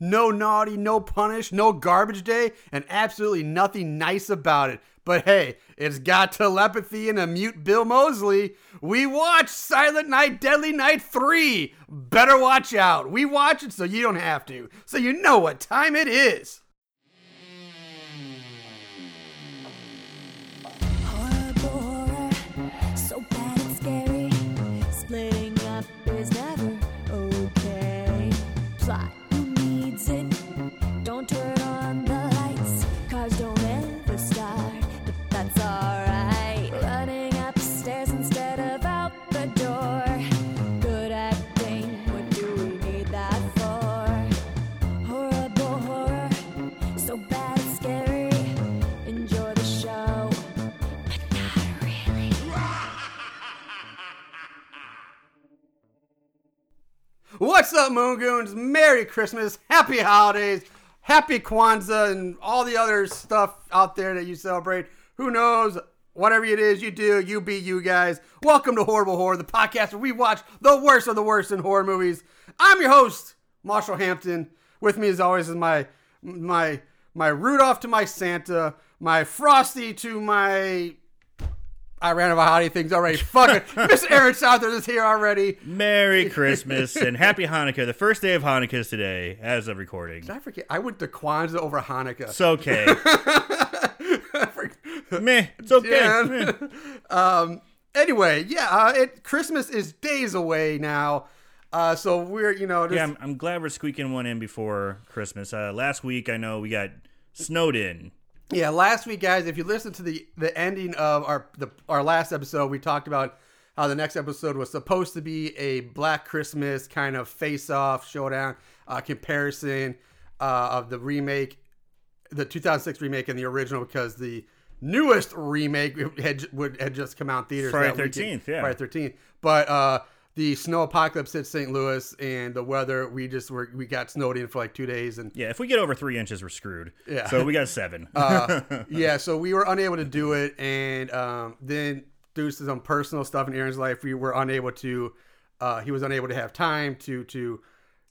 no naughty, no punish, no garbage day, and absolutely nothing nice about it. But hey, it's got telepathy and a mute Bill Moseley. We watch Silent Night, Deadly Night 3. Better watch out. We watch it so you don't have to, so you know what time it is. What's up, Moongoons? Merry Christmas, Happy Holidays, Happy Kwanzaa, and all the other stuff out there that you celebrate. Who knows? Whatever it is you do, you be you guys. Welcome to Horrible Horror, the podcast where we watch the worst of the worst in horror movies. I'm your host, Marshall Hampton. With me, as always, is my my my Rudolph to my Santa, my Frosty to my. I ran out of holiday things already. Fuck it. Miss Aaron Southern is here already. Merry Christmas and Happy Hanukkah. The first day of Hanukkah is today, as of recording. Did I forget? I went to Kwanzaa over Hanukkah. It's okay. Meh. It's okay. Meh. um. Anyway, yeah. Uh, it Christmas is days away now. Uh. So we're you know. Just, Yeah, I'm, I'm glad we're squeaking one in before Christmas. Uh, last week, I know we got snowed in. Yeah, last week, guys, if you listened to the the ending of our the our last episode, we talked about how the next episode was supposed to be a Black Christmas kind of face off showdown uh, comparison uh, of the remake, the 2006 remake and the original, because the newest remake had would had just come out in theaters Friday 13th, yeah. Friday 13th, but. uh the snow apocalypse hit St. Louis, and the weather we just were we got snowed in for like two days, and Yeah, if we get over three inches, we're screwed. Yeah. So we got seven. uh, yeah, so we were unable to do it, and um, then due to some personal stuff in Aaron's life, we were unable to. Uh, he was unable to have time to to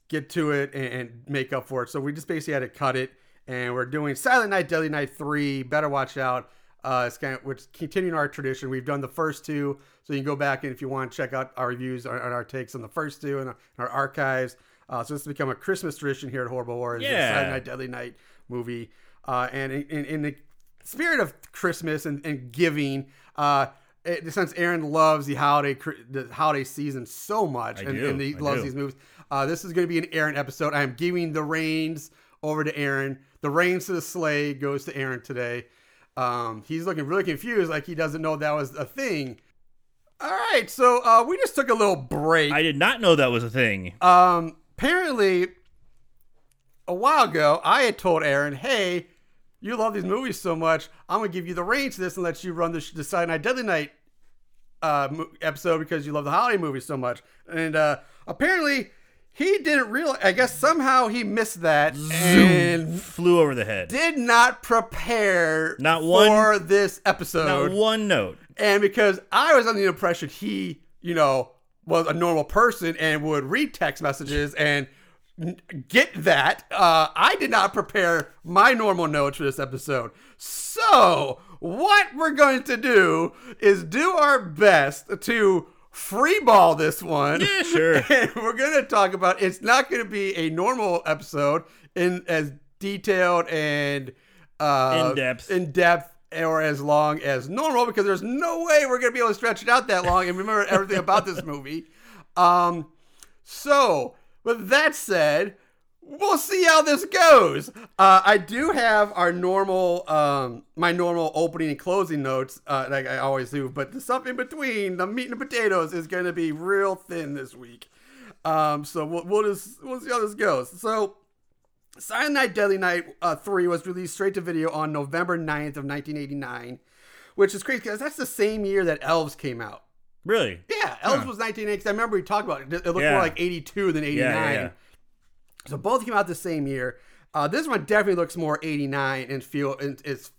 get to it and, and make up for it. So we just basically had to cut it, and we're doing Silent Night, Deadly Night three. Better watch out. Uh, it's kind of we're continuing our tradition. We've done the first two, so you can go back and if you want to check out our reviews and our takes on the first two and our, our archives. Uh, so this has become a Christmas tradition here at Horrible Horror. is the Yeah. Silent Night, Deadly Night movie. Uh, and in, in, in the spirit of Christmas and, and giving, uh, it, since Aaron loves the holiday the holiday season so much, I and, do, and he I loves do. these movies, uh, this is going to be an Aaron episode. I am giving the reins over to Aaron. The reins to the sleigh goes to Aaron today. Um, he's looking really confused, like he doesn't know that was a thing. All right, so uh, we just took a little break. I did not know that was a thing. Um, apparently, a while ago, I had told Aaron, "Hey, you love these movies so much, I'm gonna give you the reins to this and let you run the, the Silent Night Deadly Night uh, episode because you love the holiday movies so much." And uh, apparently, he didn't realize. I guess somehow he missed that and Flew over the head. did not prepare Not one- for this episode Not one note. and because I was under the impression he, you know, was a normal person and would read text messages and get that, uh, I did not prepare my normal notes for this episode. So, what we're going to do is do our best to freeball this one. Yeah, sure. And we're going to talk about it's not going to be a normal episode in as detailed and uh, In depth. in depth or as long as normal because there's no way we're going to be able to stretch it out that long and remember everything about this movie. Um, so, with that said, we'll see how this goes. Uh, I do have our normal, um, my normal opening and closing notes, uh, like I always do, but the stuff in between, the meat and potatoes, is going to be real thin this week. Um, so we'll, we'll just we'll see how this goes. So, Silent Night Deadly Night uh, 3 was released straight to video on November 9th of 1989, which is crazy because that's the same year that Elves came out. Really? Yeah, Elves was 1980. 'cause I remember we talked about it. It looked Yeah. more like 82 than 89. Yeah, yeah, yeah. So both came out the same year. Uh, this one definitely looks more 89 and feel and it's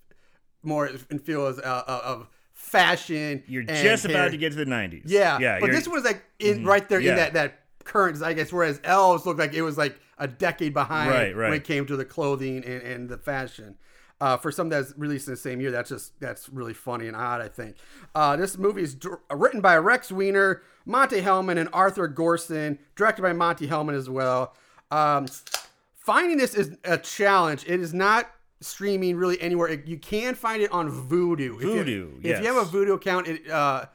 more and feels uh, uh, of fashion. You're just about to get to the 90s. Yeah, Yeah. But this was like in right there Yeah. in that that current I guess whereas elves looked like it was like a decade behind Right, right. when it came to the clothing and, and the fashion. Uh, for something that's released in the same year, that's just that's really funny and odd. I think uh, this movie is written by Rex Weiner, Monte Hellman, and Arthur Gorson, directed by Monte Hellman as well. Um, finding this is a challenge. It is not streaming really anywhere. It- you can find it on Vudu. If you- Vudu, If you have a yes. Vudu account, it, uh,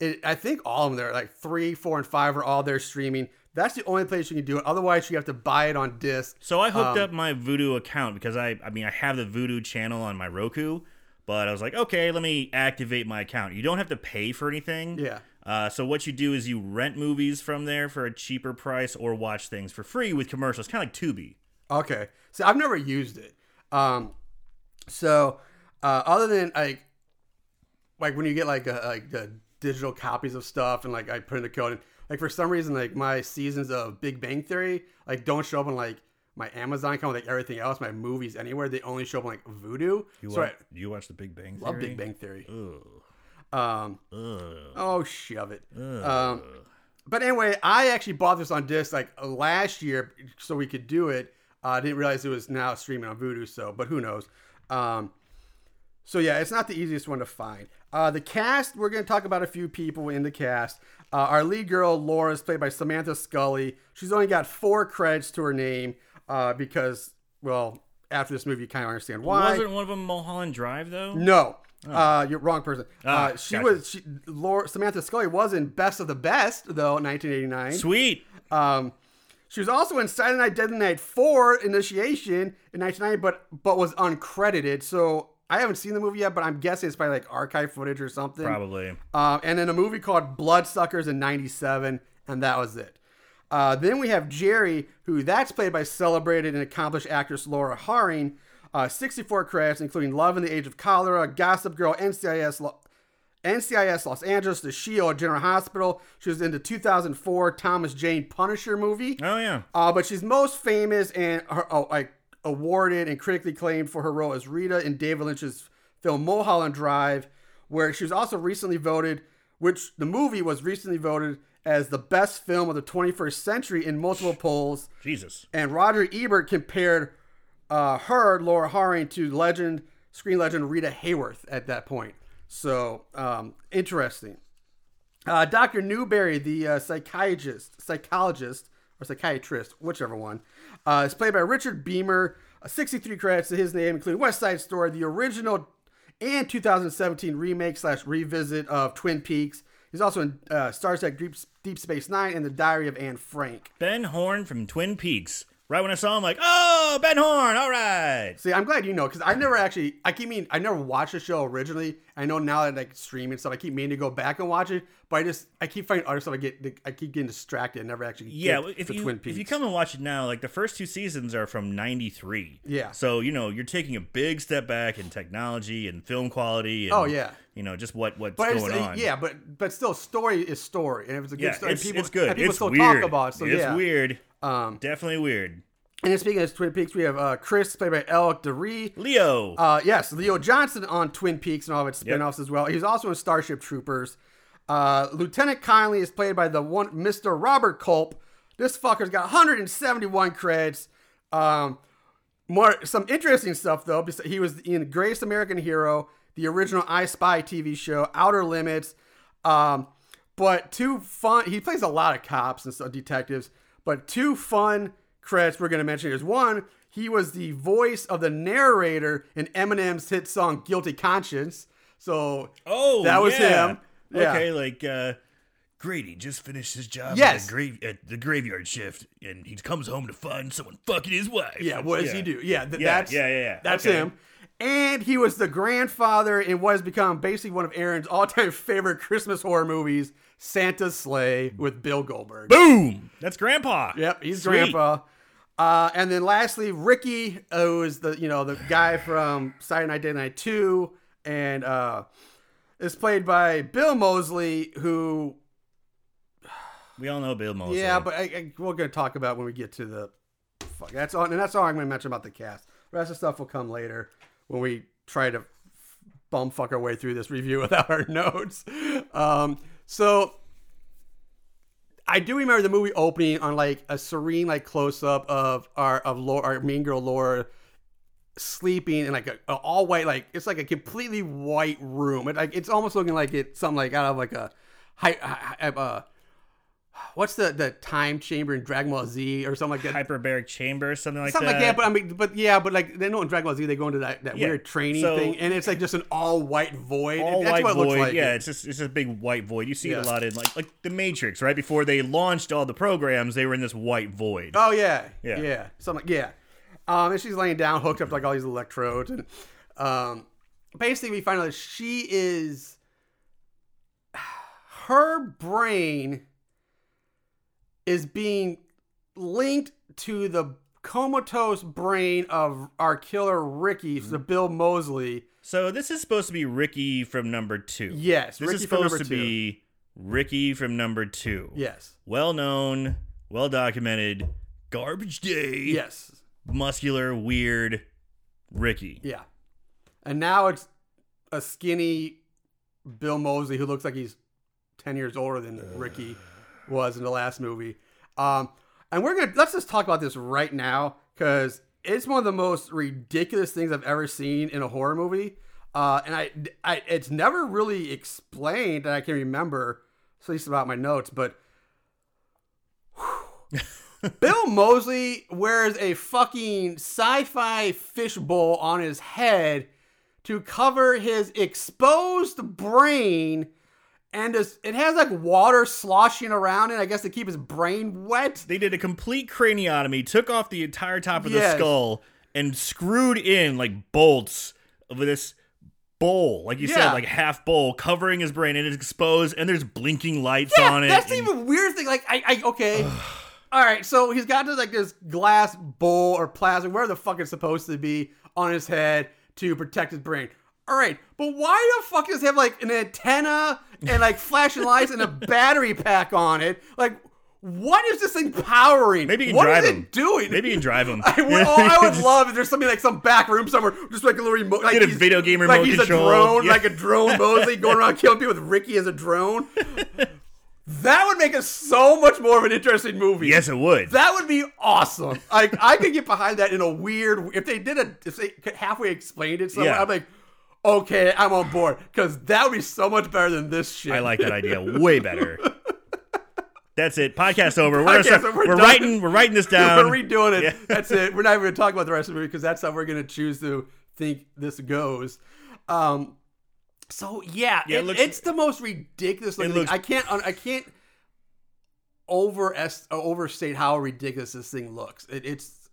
it I think all of them there, like three, four, and five are all there streaming. That's the only place you can do it. Otherwise, you have to buy it on disc. So I hooked Um, up my Vudu account because I, I mean, I have the Vudu channel on my Roku, but I was like, okay, let me activate my account. You don't have to pay for anything. Yeah. Uh, so what you do is you rent movies from there for a cheaper price or watch things for free with commercials, kind of like Tubi. Okay. So I've never used it. Um, so uh, other than like, like when you get like a, like the digital copies of stuff and like I put in the code and like for some reason like my seasons of Big Bang Theory like don't show up on like my Amazon account like everything else my movies anywhere they only show up on like Vudu. You, so wa- I you watch The Big Bang Theory? love Big Bang Theory. Ugh. Um, oh shove it. Um, but anyway, I actually bought this on disc like last year so we could do it. Uh, I didn't realize it was now streaming on Vudu, so but who knows? Um, so yeah, it's not the easiest one to find. Uh, the cast, we're going to talk about a few people in the cast. Uh, our lead girl, Laura, is played by Samantha Scully. She's only got four credits to her name uh, because, well, after this movie, you kind of understand why. Wasn't one of them Mulholland Drive though? No, uh, you're wrong person. Ah, uh, she gotcha. was she, Laura, Samantha Scully was in Best of the Best though, 1989. Sweet. Um, she was also in Saturday Night Deadly Night 4 Initiation in 1990, but but was uncredited. So I haven't seen the movie yet, but I'm guessing it's probably like archive footage or something. Probably. Um, and then a movie called Bloodsuckers in '97, and that was it. Uh, then we have Jerry, who that's played by celebrated and accomplished actress Laura Harring. Uh, 64 credits, including Love in the Age of Cholera, Gossip Girl, NCIS, Lo- NCIS Los Angeles, The Shield, General Hospital. She was in the 2004 Thomas Jane Punisher movie. Oh yeah. Uh, but she's most famous and her, oh, like awarded and critically acclaimed for her role as Rita in David Lynch's film Mulholland Drive, where she was also recently voted, which the movie was recently voted as the best film of the 21st century in multiple polls. Jesus. And Roger Ebert compared uh, her, Laura Harring, to legend, screen legend Rita Hayworth at that point. So um, interesting. Uh, Dr. Newberry, the uh, psychiatrist, psychologist or psychiatrist, whichever one, uh, is played by Richard Beymer. Uh, 63 credits to his name, including West Side Story, the original and 2017 remake slash revisit of Twin Peaks. He's also in uh, Star Trek Deep, Deep Space Nine and The Diary of Anne Frank. Ben Horne from Twin Peaks. Right when I saw him, like, oh, Ben Horne. All right. See, I'm glad you know because I never actually, I keep meaning, I never watched the show originally. I know now that I stream and stuff, I keep meaning to go back and watch it, but I just, I keep finding other stuff. I get, I keep getting distracted and never actually. Yeah, if you Twin if you come and watch it now, like the first two seasons are from '93. Yeah. So you know you're taking a big step back in technology and film quality. And, Oh, yeah. You know just what what's but going on. yeah, but but still, story is story, and if it's a good Yeah, story, it's, people, it's good. and people it's still weird. talk about. it, So it's yeah, weird. Um, Definitely weird. and then speaking of Twin Peaks, we have uh, Chris played by Alec DaRe. Leo. Uh, yes, Leo Johnson on Twin Peaks and all of its spin-offs as well. He's also in Starship Troopers. Uh, Lieutenant Conley is played by the one Mr. Robert Culp. This fucker's got 171 credits. Um, more some interesting stuff though. He was in Greatest American Hero, the original I Spy TV show, Outer Limits. Um, but two fun. He plays a lot of cops and detectives. But two fun credits we're going to mention is one. He was the voice of the narrator in Eminem's hit song "Guilty Conscience." So oh, that was yeah. him. Yeah. Okay, like uh, Grady just finished his job Yes. at, the grave, at the graveyard shift, and he comes home to find someone fucking his wife. Yeah, what does he do? Yeah, th- Yeah, that's yeah, yeah, yeah. That's Okay. him. And he was the grandfather in what has become basically one of Aaron's all-time favorite Christmas horror movies, Santa's Slay, with Bill Goldberg. Boom! That's Grandpa. Yep, he's Sweet. grandpa. Uh, and then lastly, Ricky, who is the you know the guy from Saturday Night Deadly Night Two, and uh, is played by Bill Moseley, who We all know Bill Moseley. yeah, but I, I, we're gonna talk about when we get to the fuck. That's all, and that's all I'm gonna mention about the cast. The rest of the stuff will come later when we try to bumfuck our way through this review without our notes. Um, so I do remember the movie opening on like a serene like close up of our of our main girl Laura sleeping in like a, a all white like it's like a completely white room. It, like it's almost looking like it's something like out of like a high, high uh, what's the the time chamber in Dragon Ball Z or something like that. Hyperbaric chamber, something like Something that. Something like that, but I mean, but yeah, but like they know in Dragon Ball Z they go into that, that Yeah. weird training So- thing, and it's like just an all white void. all That's white what it void. looks like. yeah, it's just it's just a big white void. You see it a lot in like like the Matrix, right? Before they launched all the programs, they were in this white void. Oh yeah, Yeah. yeah, Something like, yeah. Um, and she's laying down, hooked up to like all these electrodes, and um, basically we find out that she is her brain is being linked to the comatose brain of our killer Ricky, Mm-hmm. so Bill Moseley. So this is supposed to be Ricky from number two. Yes, this Ricky is supposed to two. be Ricky from number two. Yes, Well known, well documented, garbage day, yes, muscular, weird Ricky. yeah. And now it's a skinny Bill Moseley who looks like he's 10 years older than Ricky was in the last movie. Um, and we're going to, let's just talk about this right now because it's one of the most ridiculous things I've ever seen in a horror movie. Uh, and I, I, it's never really explained that I can remember, at least about my notes, but Bill Moseley wears a fucking sci-fi fishbowl on his head to cover his exposed brain, and it has like water sloshing around it. I guess to keep his brain wet. They did a complete craniotomy, took off the entire top of the skull, and screwed in like bolts of this bowl, like you Yeah. said, like half bowl, covering his brain, and it's exposed, and there's blinking lights Yeah, on it. that's the and- even weird thing. Like, I, I okay. All right, so he's got this, like this glass bowl or plastic, where the fuck it's supposed to be, on his head to protect his brain. All right, but why the fuck does it have like an antenna and like flashing lights and a battery pack on it? Like, what is this thing powering? Maybe you can What drive is him. it doing? Maybe you can drive him. I would, oh, I would love if there's something like some back room somewhere, just like a little remote, like Get a video game like remote he's control. a drone, Yeah. like a drone Moseley going around killing people with Ricky as a drone. That would make it so much more of an interesting movie. yes, it would. That would be awesome. Like I could get behind that in a weird. If they did a, if they halfway explained it somewhere, Yeah. I'm like, okay, I'm on board because that would be so much better than this shit. I like that idea way better. That's it. Podcast over. We're, Podcast start- over. we're Done. writing. We're writing this down. we're redoing it. Yeah. That's it. We're not even going to talk about the rest of the movie because that's how we're going to choose to think this goes. Um. So yeah, Yeah, it it- looks- it's the most ridiculous looking. looks- thing. I can't. I can't over overstate how ridiculous this thing looks. It, it's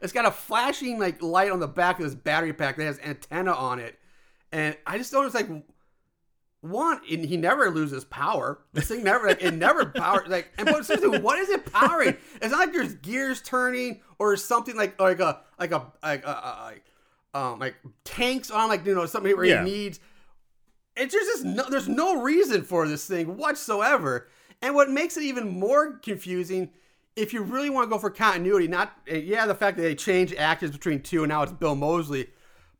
it's got a flashing like light on the back of this battery pack that has antenna on it, and I just don't. It's like one, and he never loses power. This thing never, like, it never power. Like, and but seriously, what is it powering? It's not like there's gears turning or something like like a like a like a, a, like um like tanks on like you know something where Yeah. he needs. It's just just no, there's no reason for this thing whatsoever. And what makes it even more confusing, if you really want to go for continuity, not uh, yeah, the fact that they changed actors between two and now it's Bill Mosley,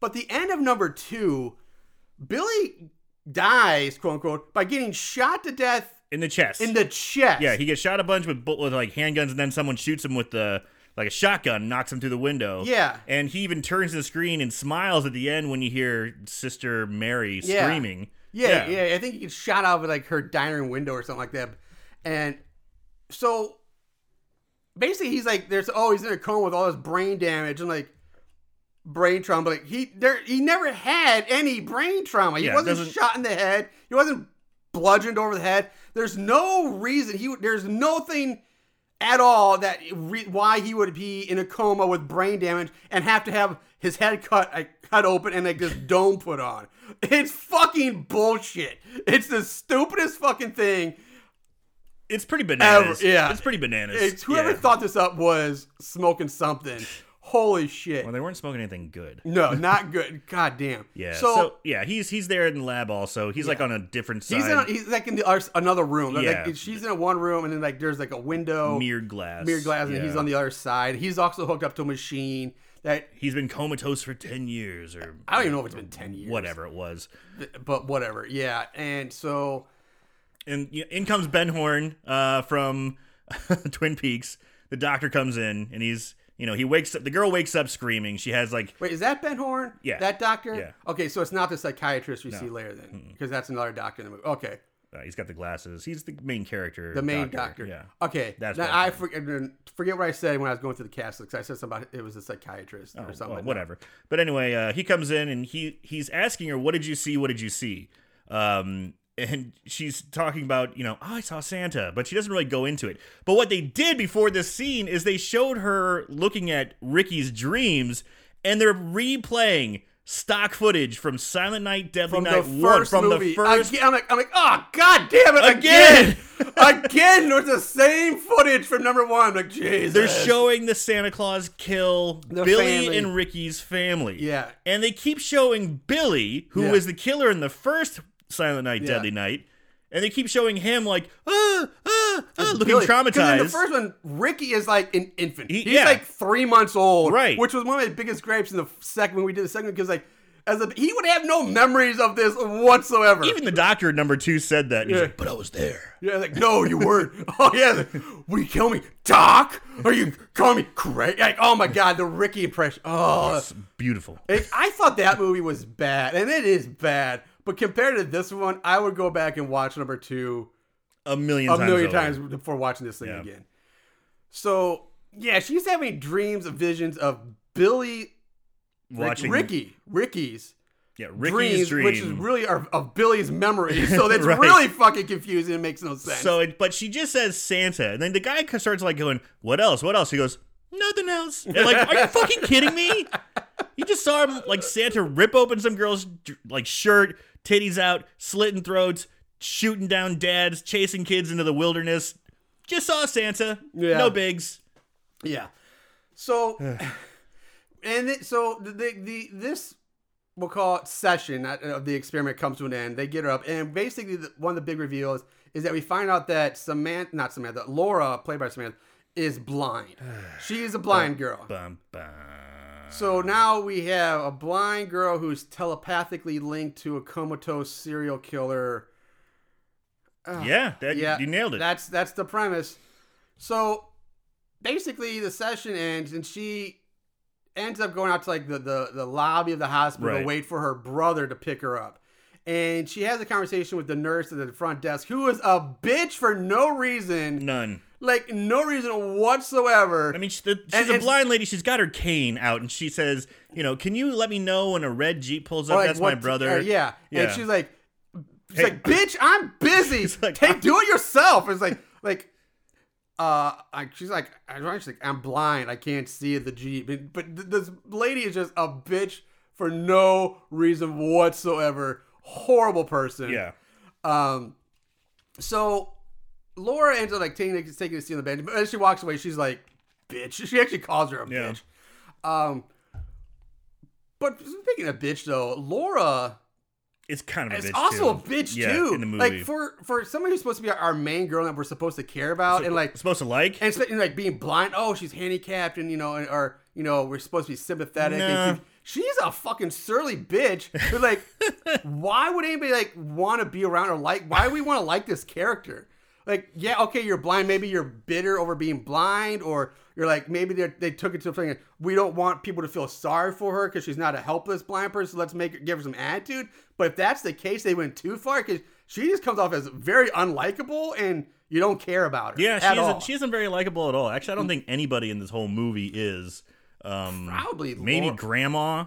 but the end of number two, Billy dies, quote unquote, by getting shot to death in the chest. in the chest. yeah, he gets shot a bunch with, with like handguns, and then someone shoots him with the like a shotgun, knocks him through the window. Yeah. and he even turns to the screen and smiles at the end when you hear Sister Mary Yeah. screaming. Yeah, yeah, I think he gets shot out of like her dining room window or something like that. And so basically he's like there's oh he's in a coma with all this brain damage and like brain trauma. But like he there he never had any brain trauma. He Yeah, wasn't shot in the head. He wasn't bludgeoned over the head. There's no reason he would there's nothing at all that re- why he would be in a coma with brain damage and have to have his head cut like, cut open and like this dome put on. It's fucking bullshit. It's the stupidest fucking thing. It's pretty bananas. Ever- yeah. it's pretty bananas. It's whoever Yeah. thought this up was smoking something. Holy shit. Well, they weren't smoking anything good. No, not good. God damn. Yeah. So, So, yeah, he's he's there in the lab also. He's like on a different side. he's in a, he's like in the other, another room. Like, Yeah. she's in a one room and then like there's like a window, mirrored glass. mirrored glass, and Yeah. he's on the other side. He's also hooked up to a machine that He's been comatose for ten years or I don't even know if it's been ten years. whatever it was. but whatever. Yeah, and so and in comes Ben Horne uh, from Twin Peaks. The doctor comes in, and he's you know he wakes up. The girl wakes up screaming. She has like Wait, is that Ben Horne? Yeah. That doctor? Yeah. Okay, so it's not the psychiatrist we see later then, because that's another doctor in the movie. Okay, uh, he's got the glasses. He's the main character. the main doctor. Yeah. Okay. That's now I forget, forget what I said when I was going through the cast because I said something about it was a psychiatrist Oh, or something. well, whatever. But anyway, uh, he comes in and he he's asking her, "What did you see? What did you see?" Um, and she's talking about, you know, oh, I saw Santa, but she doesn't really go into it. But what they did before this scene is they showed her looking at Ricky's dreams, and they're replaying stock footage from Silent Night, Deadly From Night one, from movie. the first. Again, I'm like, I'm like, oh god damn it! Again! Again, again, with the same footage from number one. I'm like, Jesus. They're showing the Santa Claus kill The Billy family. and Ricky's family. Yeah. And they keep showing Billy, who Yeah. was the killer in the first Silent Night, Yeah. Deadly Night, and they keep showing him like, ah, ah, ah, looking. 'Cause traumatized. In the first one, Ricky is like an infant. He- He's yeah. like three months old, Right. Which was one of my biggest gripes in the second when we did the second because like. As a, he would have no memories of this whatsoever. Even the doctor at number two said that. and He's Yeah. like, but I was there. Yeah, like, no, you weren't. oh, yeah. Like, Will you kill me? Doc? Are you calling me crazy? Like, oh my God, the Ricky impression. Oh. It's beautiful. It- I thought that movie was bad, and it is bad. But compared to this one, I would go back and watch number two A million a times. million over. times before watching this thing Yeah. again. So, yeah, she's having dreams of visions of Billy, Watching Ricky, Ricky's Yeah, Ricky's dreams, dream. which is really are of Billy's memories. So that's Right. really fucking confusing. It makes no sense. So, it, but she just says Santa, and then the guy starts like going, "What else? What else?" He goes, "Nothing else." And like, are you fucking kidding me? You just saw him like Santa rip open some girl's like shirt, titties out, slitting throats, shooting down dads, chasing kids into the wilderness. Just saw Santa. Yeah. No bigs. Yeah. So, and it, so the, the the this we'll call it session of the experiment comes to an end. They get her up, and basically the, one of the big reveals is that we find out that Samantha, not Samantha, Laura, played by Samantha, is blind. She is a blind girl. Bum, bum. So now we have a blind girl who's telepathically linked to a comatose serial killer. Yeah, that, Yeah, you nailed it. That's that's the premise. So basically, the session ends, and she ends up going out to like the the, the lobby of the hospital Right. to wait for her brother to pick her up. And she has a conversation with the nurse at the front desk, who is a bitch for no reason, None. Like no reason whatsoever. I mean, she, the, she's And a it's- blind lady. She's got her cane out, and she says, "You know, can you let me know when a red jeep pulls up? Like, That's my brother." uh, yeah. Yeah. and she's like, she's Hey. like, bitch, I'm busy. Like, Take do it yourself. It's like, like, uh, I, she's like, I- she's like, I'm blind. I can't see the jeep. And- But th- this lady is just a bitch for no reason whatsoever. Horrible person. Yeah. Um, so Laura ends up like taking taking a seat on the bench, but as she walks away, she's like, "Bitch." She actually calls her a Yeah. bitch. Um, but speaking of bitch, though, Laura It's kind of a is bitch also too. a bitch yeah, too. in the movie. Like for for somebody who's supposed to be our main girl that we're supposed to care about, and like supposed to like. and especially like being blind. Oh, she's handicapped, and you know, and, or you know, we're supposed to be sympathetic. Nah. And she- she's a fucking surly bitch. But like, why would anybody like want to be around or like? Why do we want to like this character? Like, yeah, okay, you're blind. Maybe you're bitter over being blind, or you're like maybe they they took it to something. We don't want people to feel sorry for her because she's not a helpless blind person. Let's make her give her some attitude. But if that's the case, they went too far because she just comes off as very unlikable, and you don't care about her. yeah, she isn't. all. She isn't very likable at all. Actually, I don't think anybody in this whole movie is. Um, Probably maybe Laura- grandma.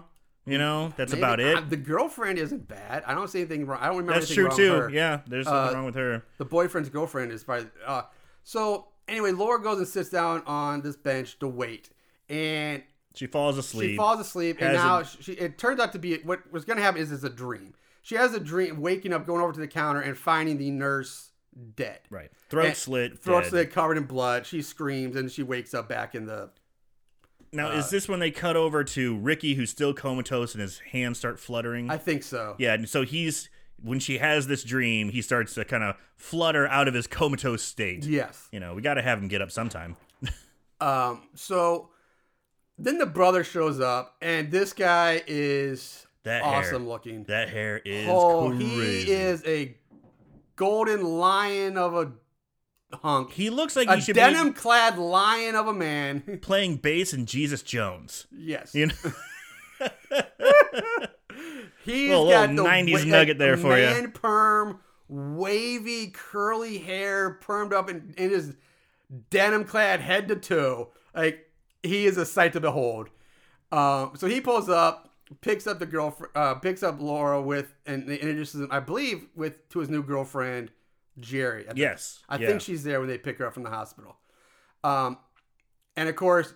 You know, that's Maybe- about it. uh, the girlfriend isn't bad. I don't see anything wrong. I don't remember that's anything true wrong too. with her. Yeah, there's nothing Uh, wrong with her. The boyfriend's girlfriend is probably. Uh, so anyway, Laura goes and sits down on this bench to wait, and She falls asleep. she falls asleep. And Has a- now she, it turns out to be what was going to happen is it's a dream. She has a dream, waking up, going over to the counter, and finding the nurse dead. right, throat And- slit. Throat dead. slit, covered in blood. She screams, and she wakes up back in the. Now, uh, is this when they cut over to Ricky, who's still comatose, and his hands start fluttering? I think so. Yeah, and so he's when she has this dream, he starts to kind of flutter out of his comatose state. Yes. You know, we got to have him get up sometime. Um, so then the brother shows up, and this guy is That awesome hair, looking. that hair is oh, crazy. he is a golden lion of a hunk. He looks like a he should denim clad lion of a man. playing bass in Jesus Jones. yes. You know, He's Little- got little the 90s wa- nugget there for ya. man perm, wavy, curly hair, permed up in, in his denim clad head to toe. Like he is a sight to behold. Um, so he pulls up, picks up the girlfriend, uh, picks up Laura with, and introduces him, I believe, with to his new girlfriend, Jerry. I yes. I yeah. think she's there when they pick her up from the hospital. Um, and of course,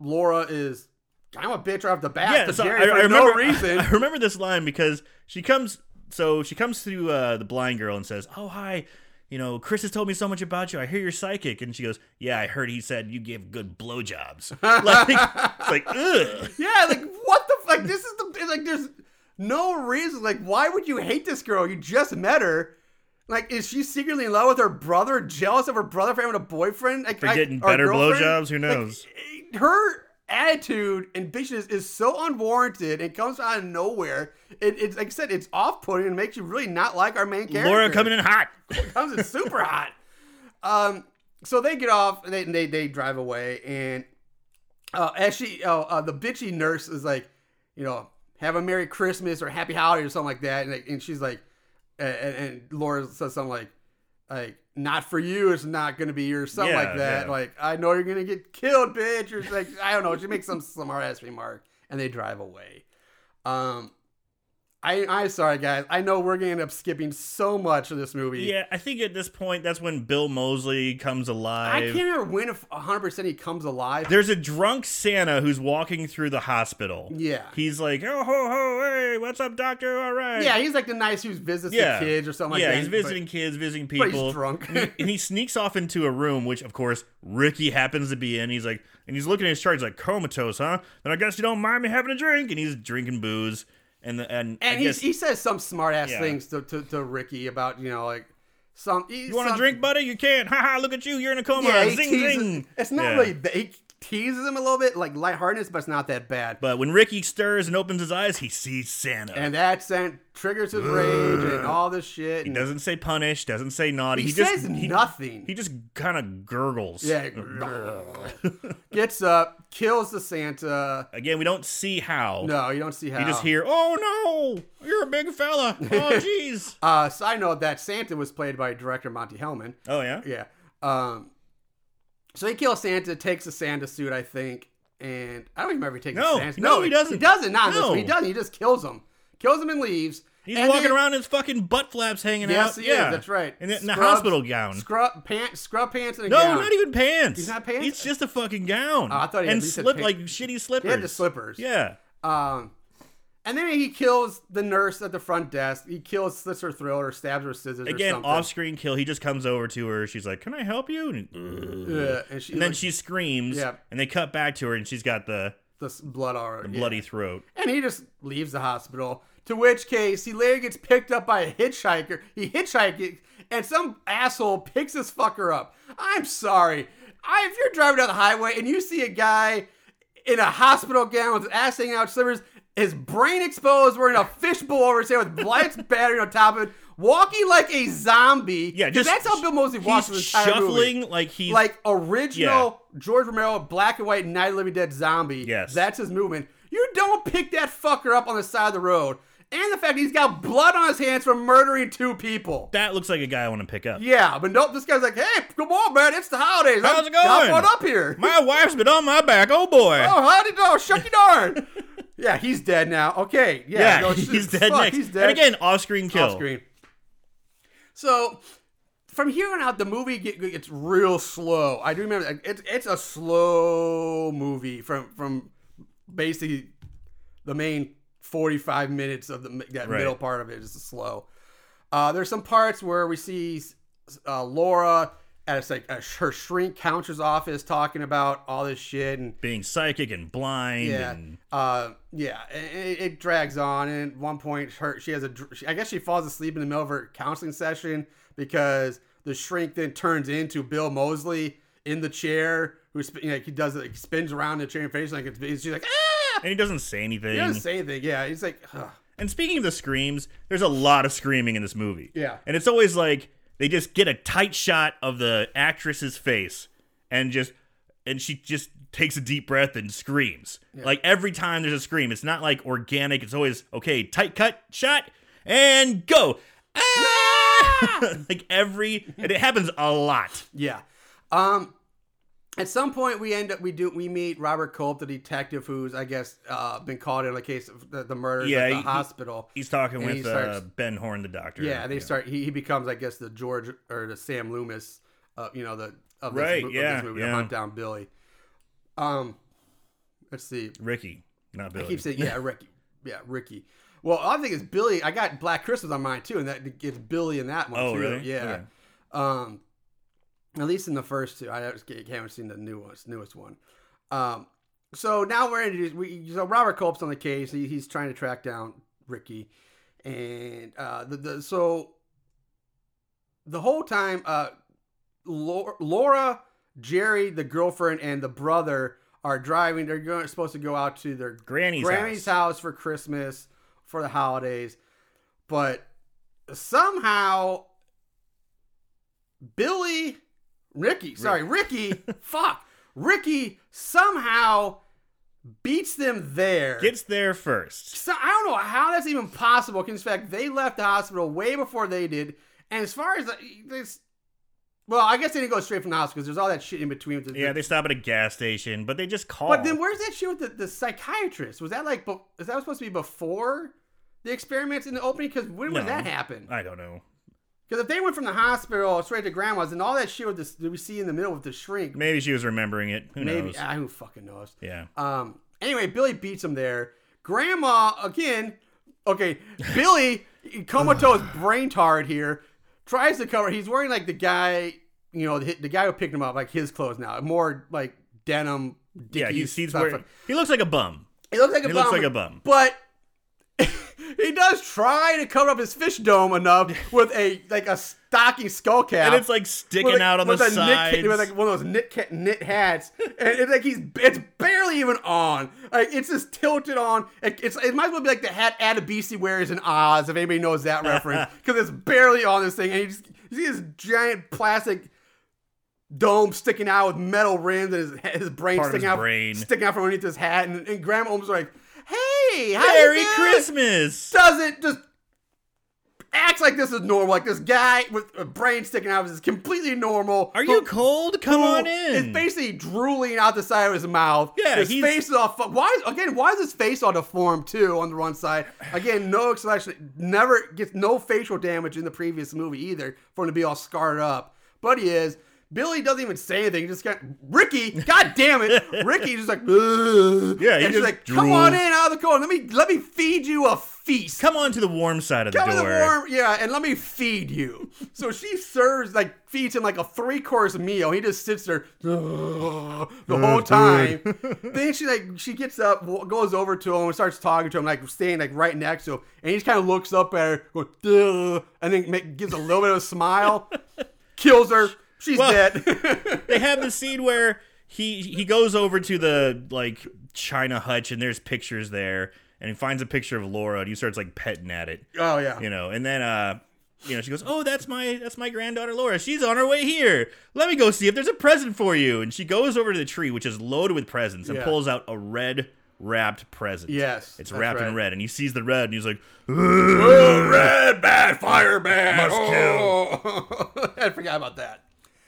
Laura is of a bitch off the bat yeah. to So Jerry I, for I no remember, reason. I remember this line because she comes. So she comes to uh, the blind girl and says, "Oh hi." You know, Chris has told me so much about you. I hear you're psychic, and she goes, "Yeah, I heard he said you give good blowjobs." like, it's like, ugh. Yeah, like what the fuck? This is the like. There's no reason. Like, why would you hate this girl? You just met her. Like, is she secretly in love with her brother? Jealous of her brother for having a boyfriend? Like, For getting or better blowjobs? Who Like, knows? her attitude and bitchiness is so unwarranted and comes out of nowhere. It, it's like I said, it's off-putting and makes you really not like our main character. Laura coming in hot. comes in super hot. Um, so they get off, and they they, they drive away, and uh, as she, uh, uh, the bitchy nurse is like, you know, have a Merry Christmas or Happy Holiday or something like that, and, and she's like, and, and Laura says something like, like not for you, it's not gonna be your something Yeah, like that. yeah. Like I know you're gonna get killed, bitch, or like I don't know. She makes some smart ass remark, and they drive away. Um. I, I'm sorry, guys. I know we're gonna end up skipping so much of this movie. Yeah, I think at this point that's when Bill Mosley comes alive. I can't remember when if 100% he comes alive. There's a drunk Santa who's walking through the hospital. Yeah. He's like, oh ho ho, hey, what's up, doctor? All right. yeah, he's like the nice who visits yeah, the kids or something like yeah, that. he's visiting kids, visiting but he's people. drunk. and, he, and he sneaks off into a room, which of course Ricky happens to be in. He's like, and he's looking at his chart. He's like, comatose, huh? Then I guess you don't mind me having a drink. And he's drinking booze. And the, and, And guess, he says some smart ass Yeah. things to, to, to Ricky about, you know, like some. you want to drink, buddy? You can't. Ha ha! Look at you. You're in a coma. Yeah, zing teases, zing. It's not Yeah. really. He teases him a little bit, like lightheartedness, but it's not that bad. But when Ricky stirs and opens his eyes, he sees Santa. and that sent triggers his rage and all this shit. he and doesn't say punish, doesn't say naughty. he, He, says just he, nothing. he just kind of gurgles. yeah, gets up, kills the Santa. Again, we don't see how. No, you don't see how. You just hear, "Oh no, you're a big fella." Oh jeez. Uh, side note: that Santa was played by director Monte Hellman. oh yeah. Yeah. Um. So he kills Santa, takes the Santa suit, I think, and I don't remember if he takes No, Santa. no, he doesn't. He doesn't. Not No. He doesn't. He just kills him. Kills him and leaves. He's And walking then- around his fucking butt flaps hanging Yes, out. he yeah, is. That's right. In, the- in Scrubs- hospital gown. Scrub pants, scrub pants, and a no, gown. not even pants. He's not pants? It's just a fucking gown. Oh, I thought he and at least had slip like shitty slippers. He had the slippers. Yeah. Um, and then he kills the nurse at the front desk. He kills, slits her throat, or stabs her with scissors. Again, off-screen kill. He just comes over to her. She's like, "Can I help you?" And, Yeah, and, she, and then like, she screams. Yeah. And they cut back to her, and she's got the, the blood the yeah. bloody throat. And he just leaves the hospital. To which case, he later gets picked up by a hitchhiker. He hitchhikes, and some asshole picks this fucker up. I'm sorry. I, if you're driving down the highway and you see a guy in a hospital gown with his ass hanging out, slivers, his brain exposed, wearing a fishbowl over his head with lights battery on top of it, walking like a zombie. Yeah, just that's how Bill Moseley walks He's entire movie shuffling like he's like original George Romero black and white Night of the Living Dead zombie. Yes. That's his movement. You don't pick that fucker up on the side of the road. And the fact he's got blood on his hands from murdering two people. that looks like a guy I want to pick up. Yeah, but nope, this guy's like, hey, come on, man, it's the holidays. How's I'm- it going? Hop on up here. My wife's been on my back. Oh boy. oh, howdy do, shucky darn. yeah, he's dead now. Okay, yeah. yeah, no, he's fuck, dead next. He's dead. And again, off-screen kill. off screen. So from here on out, the movie get, gets real slow. I do remember it's it's a slow movie from from basically the main forty five minutes of the that Right. middle part of it is slow. Uh, there's some parts where we see uh, Laura at a, like a, her shrink counselor's office talking about all this shit and Being psychic and blind. yeah, And, uh, yeah. It, it drags on, and at one point, her she has a. I guess she falls asleep in the middle of her counseling session because the shrink then turns into Bill Moseley in the chair, who you know, he does it, like, spins around the chair and face like it's. She's like, ah. and he doesn't say anything. He doesn't say anything. Yeah, he's like, ugh. And speaking of the screams, there's a lot of screaming in this movie. Yeah. And it's always like they just get a tight shot of the actress's face and just and she just takes a deep breath and screams. Like every time there's a scream, it's not like organic. It's always okay, tight cut shot and go. Ah! like every and it happens a lot. Yeah. Um, at some point, we end up we do we meet Robert Culp, the detective who's I guess uh, been called in the case of the, the murders Yeah, at the he- hospital. He's talking And with he starts- uh, Ben Horne, the doctor. yeah, they start. He, he becomes I guess the George or the Sam Loomis, uh, you know the of this, Right, mo- of yeah, this movie to yeah. hunt down Billy. Um, let's see. Ricky, not Billy. I keep saying yeah, Ricky. Yeah, Ricky. Well, I think it's Billy. I got Black Christmas on mine too, and that it's Billy in that one Oh, too. really? Yeah. Okay. Um, at least in the first two, I haven't seen the newest newest one. Um, so now we're introduced. We so Robert Culp's on the case. He, he's trying to track down Ricky, and uh, the, the so the whole time, uh, Laura, Laura, Jerry, the girlfriend, and the brother are driving. They're going supposed to go out to their Granny's, Granny's house. house for Christmas for the holidays, but somehow Billy, Ricky, sorry, Ricky, fuck, Ricky somehow beats them there. Gets there first. So I don't know how that's even possible. Because in fact, they left the hospital way before they did. And as far as the, this, well, I guess they didn't go straight from the hospital because there's all that shit in between. The, Yeah, they stop at a gas station, but they just call. But then where's that shit with the, the psychiatrist? Was that like, is that supposed to be before the experiments in the opening? Because when No. would that happen? I don't know. Because if they went from the hospital straight to grandma's and all that shit with this, that we see in the middle with the shrink, Maybe she was remembering it. Who maybe, knows? ah, who fucking knows? Yeah. Um. Anyway, Billy beats him there. Grandma again. Okay, Billy comatose, brain tard here. Tries to cover. He's wearing like the guy, you know, the, the guy who picked him up, like his clothes now, more like denim. Yeah, he's, he's wearing, he looks like a bum. He looks like a bum. he bum. looks like a bum. But he does try to cover up his fish dome enough with a like a stocking skull cap. And it's like sticking with, out on the sides. Knit, with like one of those knit knit hats, and it's like he's it's barely even on. Like it's just tilted on. It's it might as well be like the hat Adebisi wears in Oz, if anybody knows that reference, because it's barely on this thing, and you just you see this giant plastic dome sticking out with metal rims, and his his brain Part sticking his out brain. sticking out from underneath his hat, and, and Grandma almost like, "Hey, how Merry you? Christmas! doesn't just acts like this is normal. Like this guy with a brain sticking out is completely normal. Are you cold? Come on in. It's basically drooling out the side of his mouth. Yeah, his he's- face is all. Fu- why again? Why is his face all deformed too on the one side? Again, no expression. Never gets no facial damage in the previous movie either for him to be all scarred up. But he is. Billy doesn't even say anything. He just got Ricky. God damn it, Ricky just like. "Ugh." Yeah, he and she's just like, come on in out of the corner. Let me let me feed you a feast. Come on to the warm side of the Come in door. the warm, yeah, and let me feed you. So she serves, like, feeds him like a three course meal. He just sits there the oh, whole time. then she like she gets up, goes over to him, and starts talking to him, like staying like right next to him, and he just kind of looks up at her, going, "Duh," and then make, gives a little bit of a smile, kills her. She's Well- dead. they have the scene where he he goes over to the like China hutch and there's pictures there and he finds a picture of Laura and he starts like petting at it, oh yeah, you know, and then uh you know she goes, "Oh, that's my that's my granddaughter Laura. She's on her way here. Let me go see if there's a present for you." And she goes over to the tree which is loaded with presents and Yeah. pulls out a red wrapped present. Yes, It's wrapped in red and he sees the red and he's like, oh, red bad fire bad. Must oh. I forgot about that.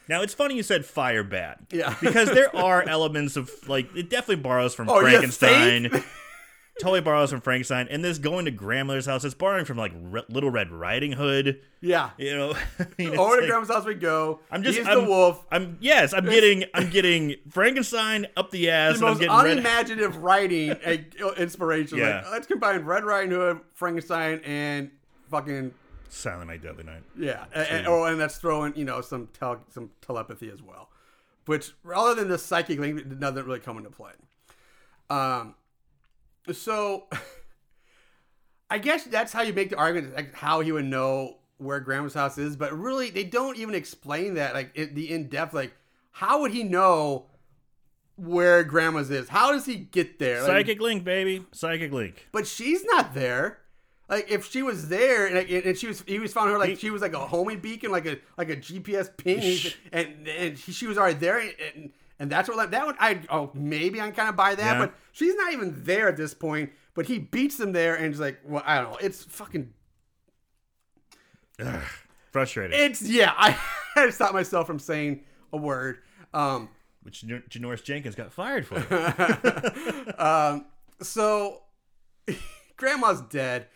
Now it's funny you said fire bat. Yeah. Because there are elements of like it definitely borrows from Oh, you Frankenstein. think? totally borrows from Frankenstein. And this going to grandmother's house, it's borrowing from like Re- Little Red Riding Hood. Yeah. You know, I mean, oh, it's Over to like- Grandma's house we go. I'm just He's I'm, the wolf. I'm yes, I'm getting I'm getting Frankenstein up the ass, the and I'm most getting red. unimaginative writing inspiration. Yeah. Like, let's combine Red Riding Hood, Frankenstein, and fucking Silent Night, Deadly Night. yeah. And, oh, and that's throwing you know some tel- some telepathy as well, which rather than the psychic link, it doesn't really come into play. Um, so I guess that's how you make the argument, like how he would know where Grandma's house is. But really, they don't even explain that, like it, the in depth. Like, how would he know where Grandma's is? How does he get there? Like, Psychic link, baby. Psychic link. but she's not there. Like if she was there and, and she was, he was found her like she was like a homing beacon, like a like a GPS ping, and and she was already there, and and that's what like that one I oh maybe I kind of buy that, Yeah. but she's not even there at this point. But he beats them there, and he's like, well, I don't know, it's fucking, Frustrating. it's yeah. I had to stop myself from saying a word. Um, Which Jan- Janoris Jenkins got fired for. um, so grandma's dead.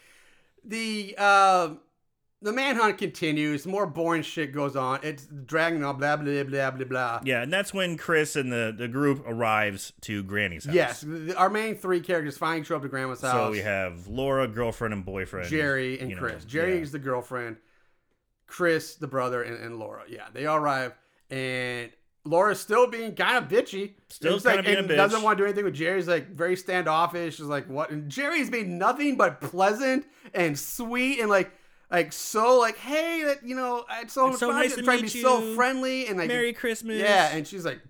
The uh, the manhunt continues. More boring shit goes on. It's dragging on. Blah blah blah blah blah. yeah, and that's when Chris and the, the group arrives to Granny's house. Yes, our main three characters finally show up to grandma's house. So we have Laura, girlfriend and boyfriend. Jerry and you know, Chris. Jerry yeah. is the girlfriend. Chris, the brother, and, and Laura. Yeah, they all arrive, and Laura's still being kind of bitchy. Still It's like, kinda being a and bitch. doesn't want to do anything with Jerry's like very standoffish. She's like, what? And Jerry's being nothing but pleasant and sweet and like. Like so, like hey, that you know, it's so, It's so nice to trying meet be so friendly and like Merry Christmas. yeah, and she's like,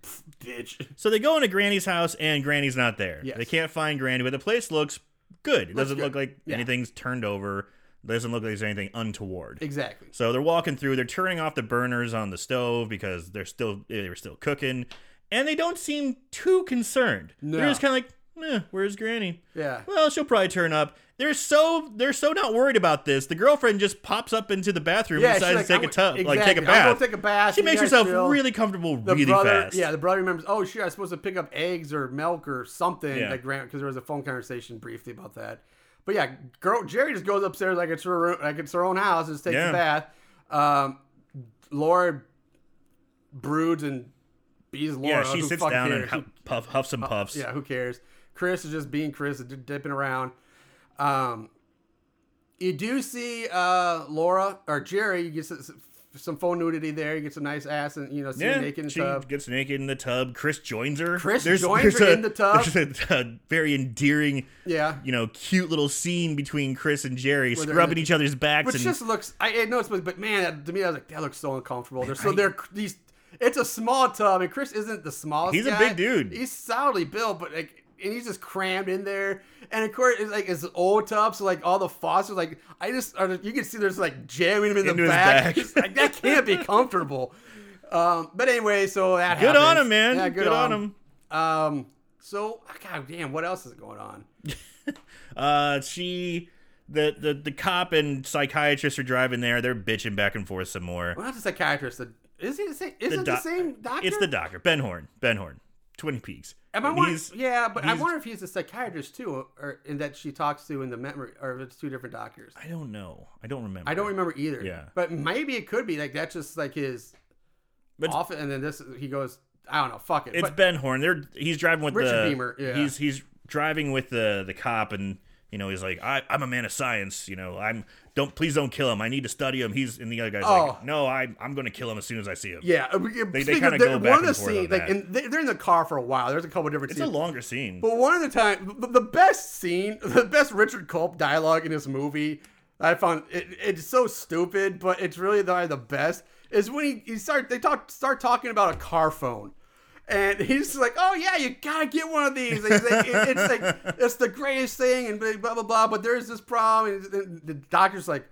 bitch. So they go into Granny's house and Granny's not there. Yes. They can't find Granny, but the place looks good. It Looks doesn't good. look like Yeah. anything's turned over. Doesn't look like there's anything untoward. Exactly. So they're walking through. They're turning off the burners on the stove because they're still they were still cooking, and they don't seem too concerned. No. They're just kind of like, eh, "Where's Granny?" Yeah. Well, she'll probably turn up. They're so they're so not worried about this. The girlfriend just pops up into the bathroom Yeah, and decides to take "I'm a tub, go- like take a exactly. Bath. take a bath. she makes herself chill. really comfortable the really brother, fast. Yeah, the brother remembers. Oh shit, I was supposed to pick up eggs or milk or something. Yeah. Like Grant, because there was a phone conversation briefly about that. But yeah, girl, Jerry just goes upstairs like it's her room, like it's her own house, and just takes Yeah. a bath. Um, Laura broods and bees Laura. yeah, she sits down and cares? hu- puff, huffs and puffs. Yeah, who cares? Chris is just being Chris, dipping around. Um, you do see uh, Laura or Jerry. You get some phone nudity there. You get some nice ass and you know, see Yeah, naked in the she tub. gets naked in the tub. Chris joins her. Chris joins her a, in the tub. There's a, a very endearing, Yeah. you know, cute little scene between Chris and Jerry Where scrubbing in- each other's backs. Which and just looks. I, I it's but, but man, to me, I was like, that looks so uncomfortable. They're so they're these. It's a small tub, and Chris isn't the smallest. He's a big dude. He's solidly built, but like, and he's just crammed in there. And of course, it's like it's old tub, so like all the faucets, like I just, you can see there's like jamming him in Into the back. back. Like, that can't be comfortable. Um, but anyway, so that good on him, man. Yeah, good, on him. Um, so god damn, what else is going on? Uh, she, the, the the cop and psychiatrist are driving there. They're bitching back and forth some more. Well, not the psychiatrist. The, is he the same? Is it the same doctor? It's the doctor, Ben Horne. Ben Horne, Twin Peaks. Am I And wondering, yeah, but I wonder if he's a psychiatrist too, or in that she talks to in the memory, or if it's two different doctors. I don't know. I don't remember. I don't remember either. Yeah. but maybe it could be like that's just like his But office, and then this he goes, I don't know, fuck it. It's But Ben Horne. They're he's driving with Richard the Beymer, yeah. He's he's driving with the the cop, and you know he's like, I, I'm a man of science. You know, I'm don't please don't kill him. I need to study him. He's and the other guy's Oh. like, No, I I'm going to kill him as soon as I see him. yeah, they speaking kinda of go back one of the and forth on scenes, like, that. and they- they're in the car for a while. There's a couple different scenes. It's a longer scene. But one of the time, the, the best scene, the best Richard Culp dialogue in this movie, I found it, it's so stupid, but it's really the, the best. Is when he, he start they talk start talking about a car phone, and he's like, "Oh yeah, you gotta get one of these. Like, like, it's like it's the greatest thing, and blah blah blah. But there's this problem, and, the doctor's like,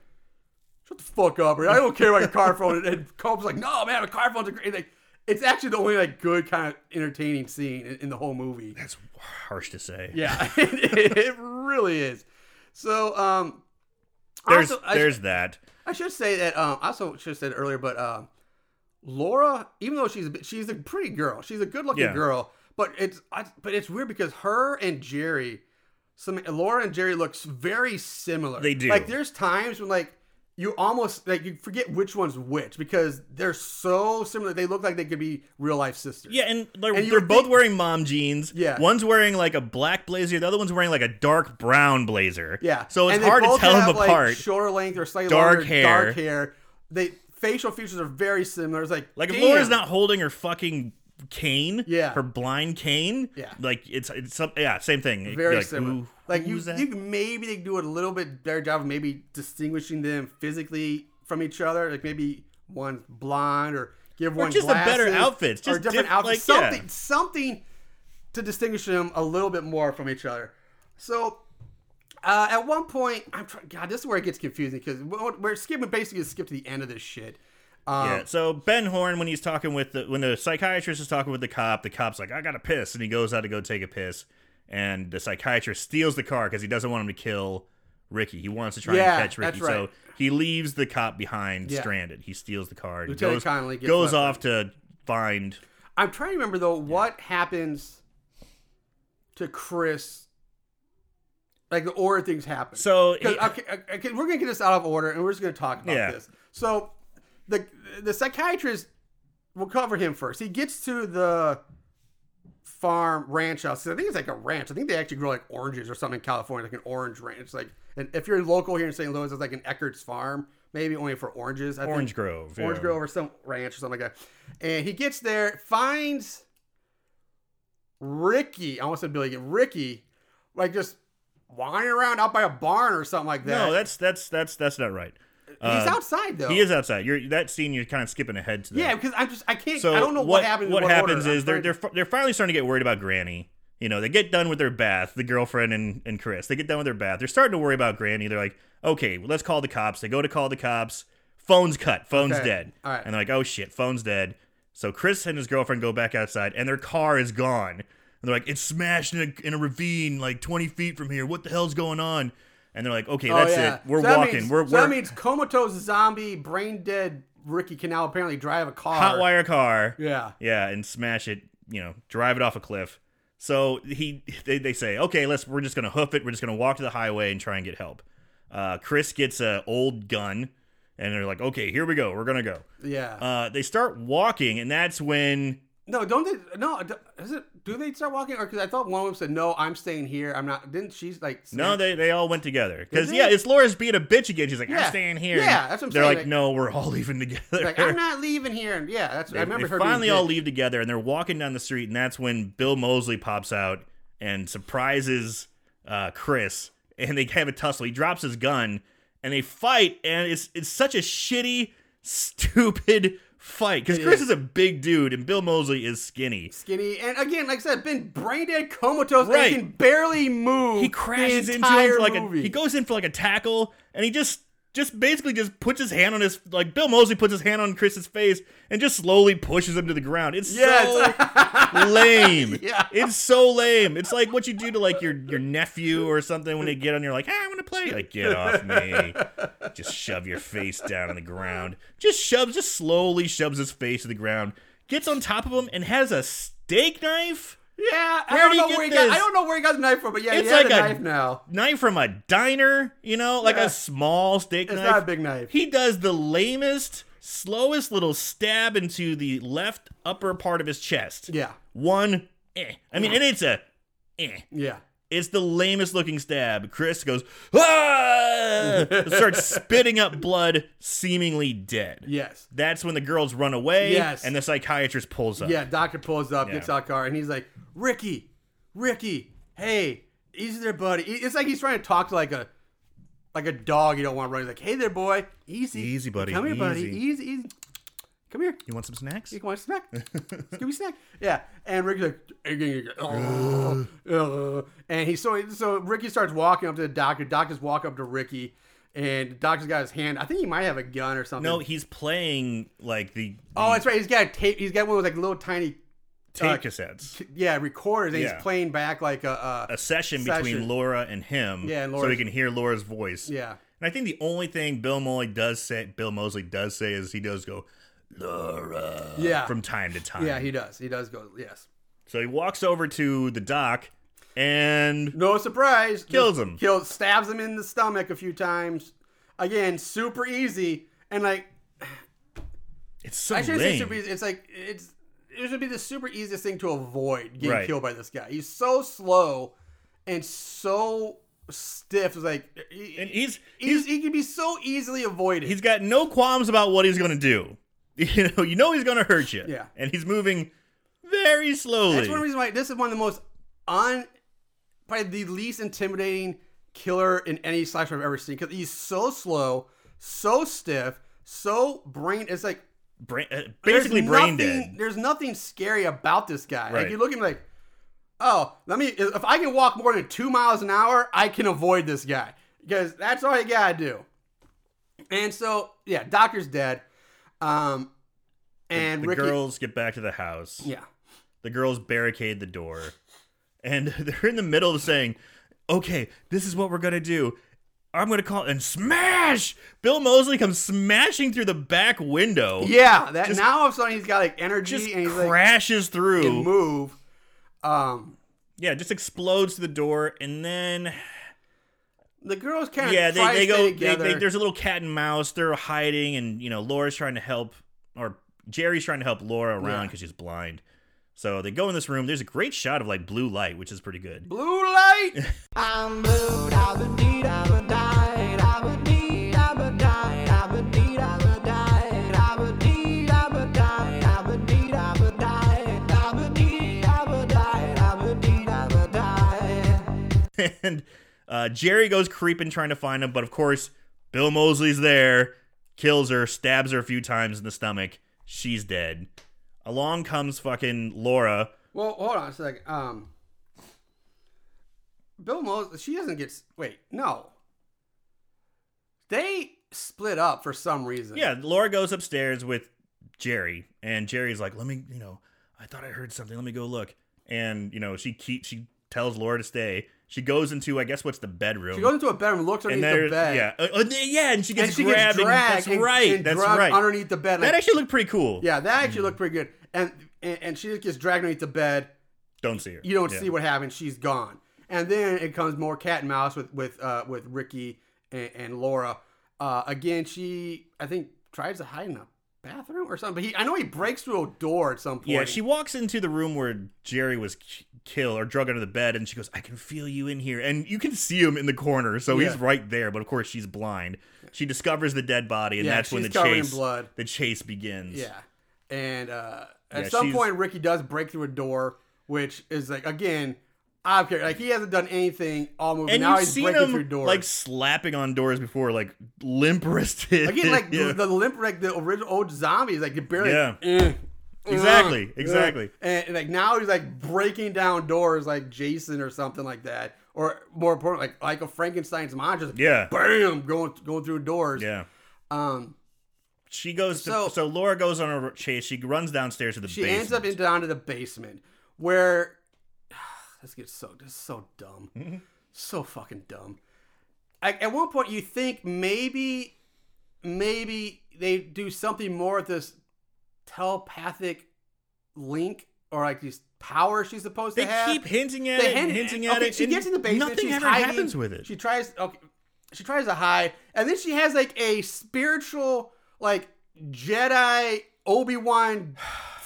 "Shut the fuck up! I don't care about your car phone." And, Culp's like, "No man, a car phone's a great." Like, it's actually the only like good kind of entertaining scene in, in the whole movie. That's harsh to say. Yeah, it, it really is. So, um, There's also, there's should, that. I should say that um, I also should have said earlier, but um, Laura, even though she's a, bit- she's a pretty girl, she's a good looking Yeah. girl, but it's I, but it's weird because her and Jerry, some Laura and Jerry looks very similar. They do. Like there's times when like. You almost like you forget which one's which because they're so similar. They look like they could be real life sisters. Yeah, and they're, And they're both think- wearing mom jeans. Yeah. One's wearing like a black blazer, the other one's wearing like a dark brown blazer. Yeah. So it's hard to tell them have, like, apart. shorter length or slightly Dark longer, hair. dark hair. They facial features are very similar. It's like Like if. Laura's not holding her fucking cane, Yeah. her blind cane, Yeah. like it's it's some yeah, same thing. Very like, similar. "Who- like you, that?" you can- maybe they do a little bit better job of maybe distinguishing them physically from each other. Like maybe one's blonde or give one just a better glasses, outfits, or just different diff- outfits. like, yeah. something something to distinguish them a little bit more from each other. So Uh, at one point, I'm trying. God, this is where it gets confusing because we're we're skipping basically skip to the end of this shit. Um, Yeah. So Ben Horne, when he's talking with the when the psychiatrist is talking with the cop, the cop's like, "I gotta piss," and he goes out to go take a piss, and the psychiatrist steals the car because he doesn't want him to kill Ricky. He wants to try Yeah, and catch Ricky. right. So he leaves the cop behind, Yeah. stranded. He steals the car. And Lieutenant goes Connolly goes off to find. I'm trying to remember though what happens to Chris. Like the order things happen. So okay, okay, we're gonna get this out of order, and we're just gonna talk about Yeah. this. So, the the psychiatrist, we'll cover him first. He gets to the farm ranch house. I think it's like a ranch. I think they actually grow like oranges or something in California, like an orange ranch. Like, and if you're local here in St. Louis, it's like an Eckert's farm, maybe only for oranges. I Orange think. Grove. Orange yeah. Grove or some ranch or something like that. And he gets there, finds Ricky. I almost said Billy. Ricky, like just wandering around out by a barn or something like that. No, that's that's that's that's not right. he's Uh, outside though. He is outside. You're that scene. You're kind of skipping ahead to that. Yeah, because I'm just I can't. So I don't know what, happens. in What order. happens I'm is they're trying- they're fi- they're finally starting to get worried about Granny. You know, they get done with their bath, the girlfriend and, and Chris. They get done with their bath. They're starting to worry about Granny. They're like, okay, well, let's call the cops. They go to call the cops. Phone's cut. Phone's Okay. dead. All right. And they're like, oh shit, phone's dead. So Chris and his girlfriend go back outside, and their car is gone. And they're like, it's smashed in a, in a ravine like 20 feet from here. What the hell's going on? And they're like, okay, Oh, that's yeah. it. We're So walking. means- we're so we're that means comatose zombie, brain dead Ricky can now apparently drive a car. hot wire car. Yeah. Yeah, and smash it, you know, drive it off a cliff. So he they, they say, okay, let's we're just gonna hoof it, we're just gonna walk to the highway and try and get help. Uh, Chris gets a old gun, and they're like, okay, here we go, we're gonna go. Yeah. Uh, they start walking, and that's when no, don't they? No, is it? Do they start walking? Or because I thought one of them said, "No, I'm staying here. I'm not." Didn't she like? no, they, they all went together because yeah, it's Laura's being a bitch again. She's like, Yeah. I'm staying here. Yeah, that's what I'm They're saying, like, like- no, we're all leaving together. like I'm not leaving here. And yeah, that's. I They- remember they her. finally all leave together and they're walking down the street and that's when bill moseley pops out and surprises uh, chris and they have a tussle he drops his gun and they fight and it's it's such a shitty stupid fight because chris is. is a big dude and bill moseley is skinny skinny, and again, like I said, been brain dead, comatose, Right. and can barely move. he crashes into him for like movie. a he goes in for like a tackle and he just just basically just puts his hand on his like Bill Moseley puts his hand on Chris's face and just slowly pushes him to the ground. It's Yeah, so lame. Yeah. It's so lame. It's like what you do to like your your nephew or something when they get on you're like, hey, I want to play. Like, get off me. Just shove your face down on the ground. Just shoves, just slowly shoves his face to the ground. Gets on top of him and has a steak knife. Yeah, I don't he know get where he got. this? I don't know where he got the knife from, but yeah, It's he had like a a- knife now. knife from a diner, you know, like Yeah. a small steak It's knife. not a big knife. He does the lamest, slowest little stab into the left upper part of his chest. Yeah, One, eh. I mean, and it's a, eh. yeah. It's the lamest looking stab. Chris goes, ah! starts spitting up blood, seemingly dead. Yes. That's when the girls run away, Yes. and the psychiatrist pulls up. Yeah, doctor pulls up, gets out car, and he's like, Ricky, Ricky, hey, easy there, buddy. It's like he's trying to talk to like a like a dog you don't want to run. He's like, hey there, boy, easy, Easy, buddy, come here, buddy, easy." easy, easy, come here. You want some snacks? You want a snack? Give me a snack. Yeah, and Ricky's like, oh, uh, and he so so Ricky starts walking up to the doctor. Doctors walk up to Ricky, and the doctor's got his hand. I think he might have a gun or something. No, he's playing like the, oh, that's right. He's got a tape. He's got one with like little tiny tape uh, cassettes. yeah recorders, and Yeah. he's playing back like a, a a session, Session. between Laura and him, Yeah, and so he can hear Laura's voice. yeah. And I think the only thing Bill Moseley does say, Bill Moseley does say, is he does go Laura Yeah. from time to time. Yeah, he does. He does go. Yes. so he walks over to the dock and No surprise. Kills him. Kills. Stabs him in the stomach a few times. Again, super easy. And like, it's so I shouldn't say super easy. It's like it's it should be the super easiest thing to avoid getting Right. killed by this guy. He's so slow and so stiff. It's like he, and he's he's, he's he can be so easily avoided. he's got no qualms about what he's gonna do. You know, you know he's gonna hurt you. Yeah. and he's moving very slowly. That's one reason why this is one of the most un, probably the least intimidating killer in any slasher I've ever seen because he's so slow, so stiff, so brain. It's like Brain, uh, basically brain nothing- dead. There's nothing scary about this guy. Like you look at him like, oh, let me. If I can walk more than two miles an hour, I can avoid this guy because that's all you gotta do. And so, yeah, Doctor's dead. Um, and the Ricky, girls get back to the house. yeah, The girls barricade the door. And they're in the middle of saying, okay, this is what we're going to do. I'm going to call and smash. Bill Moseley comes smashing through the back window. yeah. That Just- now all of a sudden he's got like energy Just and he's like crashes can through. move. Um, Yeah, just explodes to the door. And then, the girls kind of yeah, they, they go. They, they, there's a little cat and mouse. They're hiding. And, you know, Laura's trying to help, or Jerry's trying to help Laura around Yeah. because she's blind. So they go in this room. There's a great shot of like blue light, which is pretty good. Blue light. I'm blue, died, died, died, died, died, died, died. and uh, Jerry goes creeping trying to find him, but of course, Bill Moseley's there, kills her, stabs her a few times in the stomach. She's dead. Along comes fucking Laura. Well, hold on a second. Um, Bill Moseley, she doesn't get. Wait, no. They split up for some reason. Yeah, Laura goes upstairs with Jerry, and Jerry's like, "Let me, you know, I thought I heard something. Let me go look." And you know, she keeps she tells Laura to stay. She goes into, I guess, what's the bedroom? She goes into a bedroom, looks and underneath there, the bed. yeah, Uh, uh, yeah, and she gets and she grabbed. gets and- dragged. that's and- right. and that's right. Underneath the bed. that actually looked pretty cool. yeah, that Mm. actually looked pretty good. And, and and she just gets dragged underneath the bed. Don't see her. You don't Yeah. see what happens. She's gone. And then it comes more cat and mouse with with uh, with Ricky and, and Laura. Uh, again, she I think tries to hide in a bathroom or something. But he, I know he breaks through a door at some point. Yeah, she walks into the room where Jerry was k- killed or drug under the bed, and she goes, "I can feel you in here," and you can see him in the corner, so Yeah. he's right there. But of course, she's blind. She discovers the dead body, and Yeah, that's when the she's covered in chase blood. the chase begins. Yeah, and uh, at Yeah, some she's- point Ricky does break through a door, which is like again, I don't care. Like he hasn't done anything all movie. and now he's breaking him through doors. like slapping on doors before, like limp wristed. again, like yeah. the, the limp, like the original old zombies, like you barely. Yeah. eh, Exactly, exactly. And, and, like now he's like breaking down doors like Jason or something like that, or more important, like like a Frankenstein's monster. Yeah. bam, going going through doors. yeah. Um, She goes to So- so, Laura goes on a chase. She runs downstairs to the she basement. ends up in, down to the basement where this gets so this is so dumb Mm-hmm. so fucking dumb Like, at one point you think maybe maybe they do something more with this telepathic link or like these powers she's supposed They to have They keep hinting at They it, hint- and hinting at okay, it. she gets in the basement Nothing she's ever hiding, happens with it. she tries okay she tries to hide and then she has like a spiritual like jedi obi-wan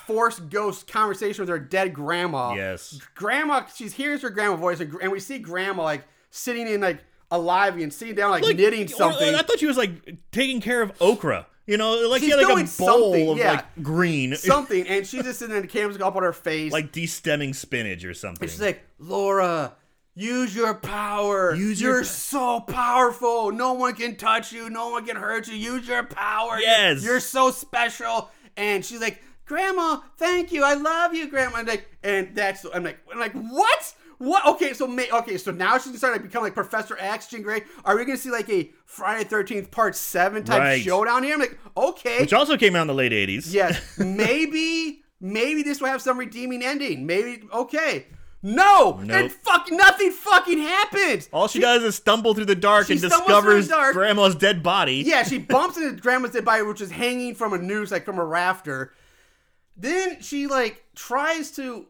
force ghost conversation with her dead grandma yes. grandma she hears her grandma voice and and we see grandma like sitting in like alive and sitting down like, knitting or- uh, something I thought she was like taking care of okra. You know, like She's she had like a bowl of yeah. like green, something and she's just sitting there and the camera's up on her face like de-stemming spinach or something. And she's like, Laura, use your power. Use your You're so powerful. No one can touch you. No one can hurt you. Use your power. Yes. You're so special. And she's like, Grandma, thank you. I love you, Grandma. And like, and that's I'm like, I'm like, what? What? Okay, so may, okay, so now she's starting to become like Professor X, Jean Grey. Are we gonna see like a Friday Thirteenth Part Seven type Right. showdown here? I'm like, okay, which also came out in the late '80s. Yes, maybe, maybe this will have some redeeming ending. Maybe, okay. No, Nope. and fuck, nothing fucking happens. All she does is stumble through the dark and stumbles through the discovers dark. Grandma's dead body. Yeah, she bumps into grandma's dead body, which is hanging from a noose, like from a rafter. Then she like tries to.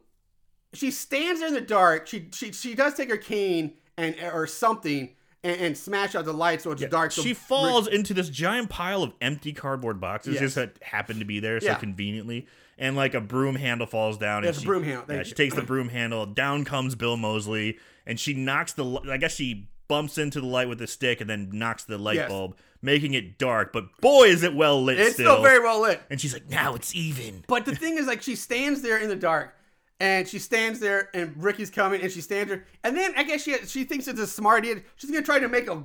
She stands there in the dark. She she she does take her cane and or something and, and smash out the light so it's dark. So She falls into this giant pile of empty cardboard boxes Yes. just that happen to be there so Yeah. conveniently. And like a broom handle falls down. Yeah, and a she, broom handle. Yeah, she takes the broom handle. Down comes Bill Moseley, and she knocks the. I guess she bumps into the light with the stick and then knocks the light Yes. bulb, making it dark. But boy, is it well lit It's still. still very well lit. and she's like, "Now it's even." But the thing is, like, she stands there in the dark, and she stands there, and Ricky's coming, and she stands there, and then I guess she she thinks it's a smart idea. She's gonna try to make a.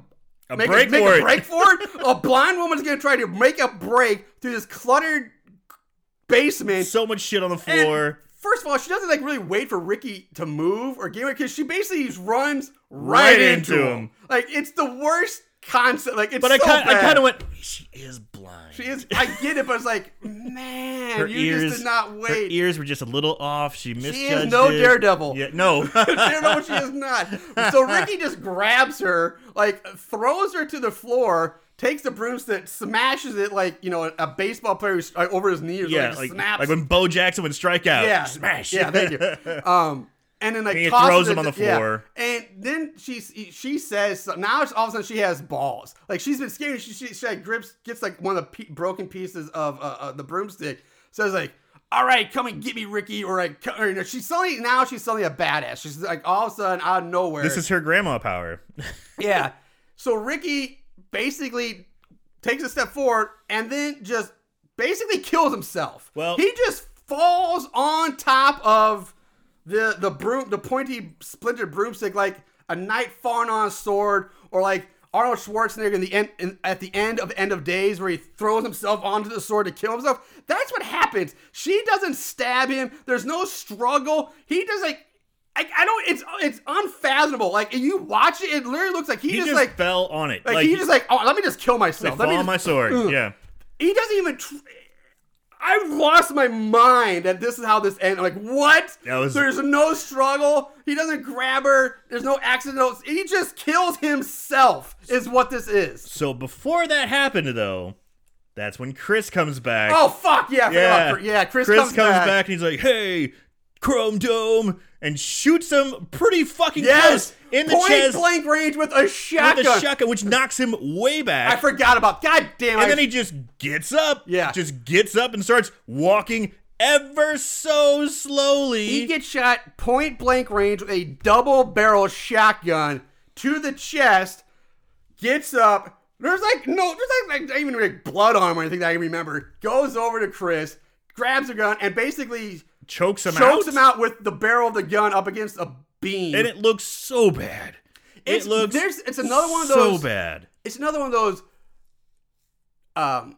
A make break a, make for a it. break for it. a blind woman's gonna try to make a break through this cluttered basement. So much shit on the floor. First of all, she doesn't like really wait for Ricky to move or get away because she basically just runs right, Right into, into him. him. Like it's the worst concept. Like it's But I so kind I kind of went. She is blind. She is. I get it, but it's like, man, Her you ears just did not wait. Her ears were just a little off. She misjudged. She is no it. Daredevil. Yeah, no. Daredevil, she is not. So Ricky just grabs her, like throws her to the floor, takes the broomstick, smashes it like you know a, baseball player who's, like, over his knee, yeah, like, like, snaps. like when Bo Jackson would strike out. yeah, Smash. Yeah, thank you. Um, and then like And he throws him on the to- yeah. floor. And then she she says now all of a sudden she has balls. Like she's been scared. She she, she like, grips gets like one of the pe- broken pieces of uh, uh, the broomstick. Says like. All right, come and get me, Ricky. Or like, or, you know, she's suddenly now she's suddenly a badass. She's like all of a sudden out of nowhere. This is her grandma power. Yeah. So Ricky basically takes a step forward and then just basically kills himself. Well- he just falls on top of the the broom, the pointy splintered broomstick, like a knight falling on a sword, or like Arnold Schwarzenegger in the end in, at the end of End of Days, where he throws himself onto the sword to kill himself. That's what happens. She doesn't stab him. There's no struggle. He does like. I, I don't. It's it's unfathomable. Like you watch it, it literally looks like he, He just, just like fell on it. like, he just like oh let me just kill like, myself. Let me on just- my sword. Ugh. Yeah. He doesn't even. Tr- I lost my mind that this is how this ends. Like what? Was- There's no struggle. He doesn't grab her. There's no accidents. He just kills himself. Is what this is. So before that happened, though, that's when Chris comes back. Oh fuck yeah! Yeah, about Chris. Yeah, Chris, comes, back. and he's like, "Hey, Chrome Dome," and shoots him pretty fucking Yes, close in the point chest blank range with a shotgun. with a shotgun, which knocks him way back. I forgot about. God damn! It. And I, then he just gets up. Yeah. just gets up and starts walking ever so slowly. He gets shot point blank range with a double barrel shotgun to the chest. Gets up. There's like no, there's like, like not even like blood on him or anything that I can remember. Goes over to Chris, grabs a gun, and basically chokes him chokes out. him out with the barrel of the gun up against a beam. and it looks so bad. It's- it looks there's- it's another one of those so bad. it's another one of those um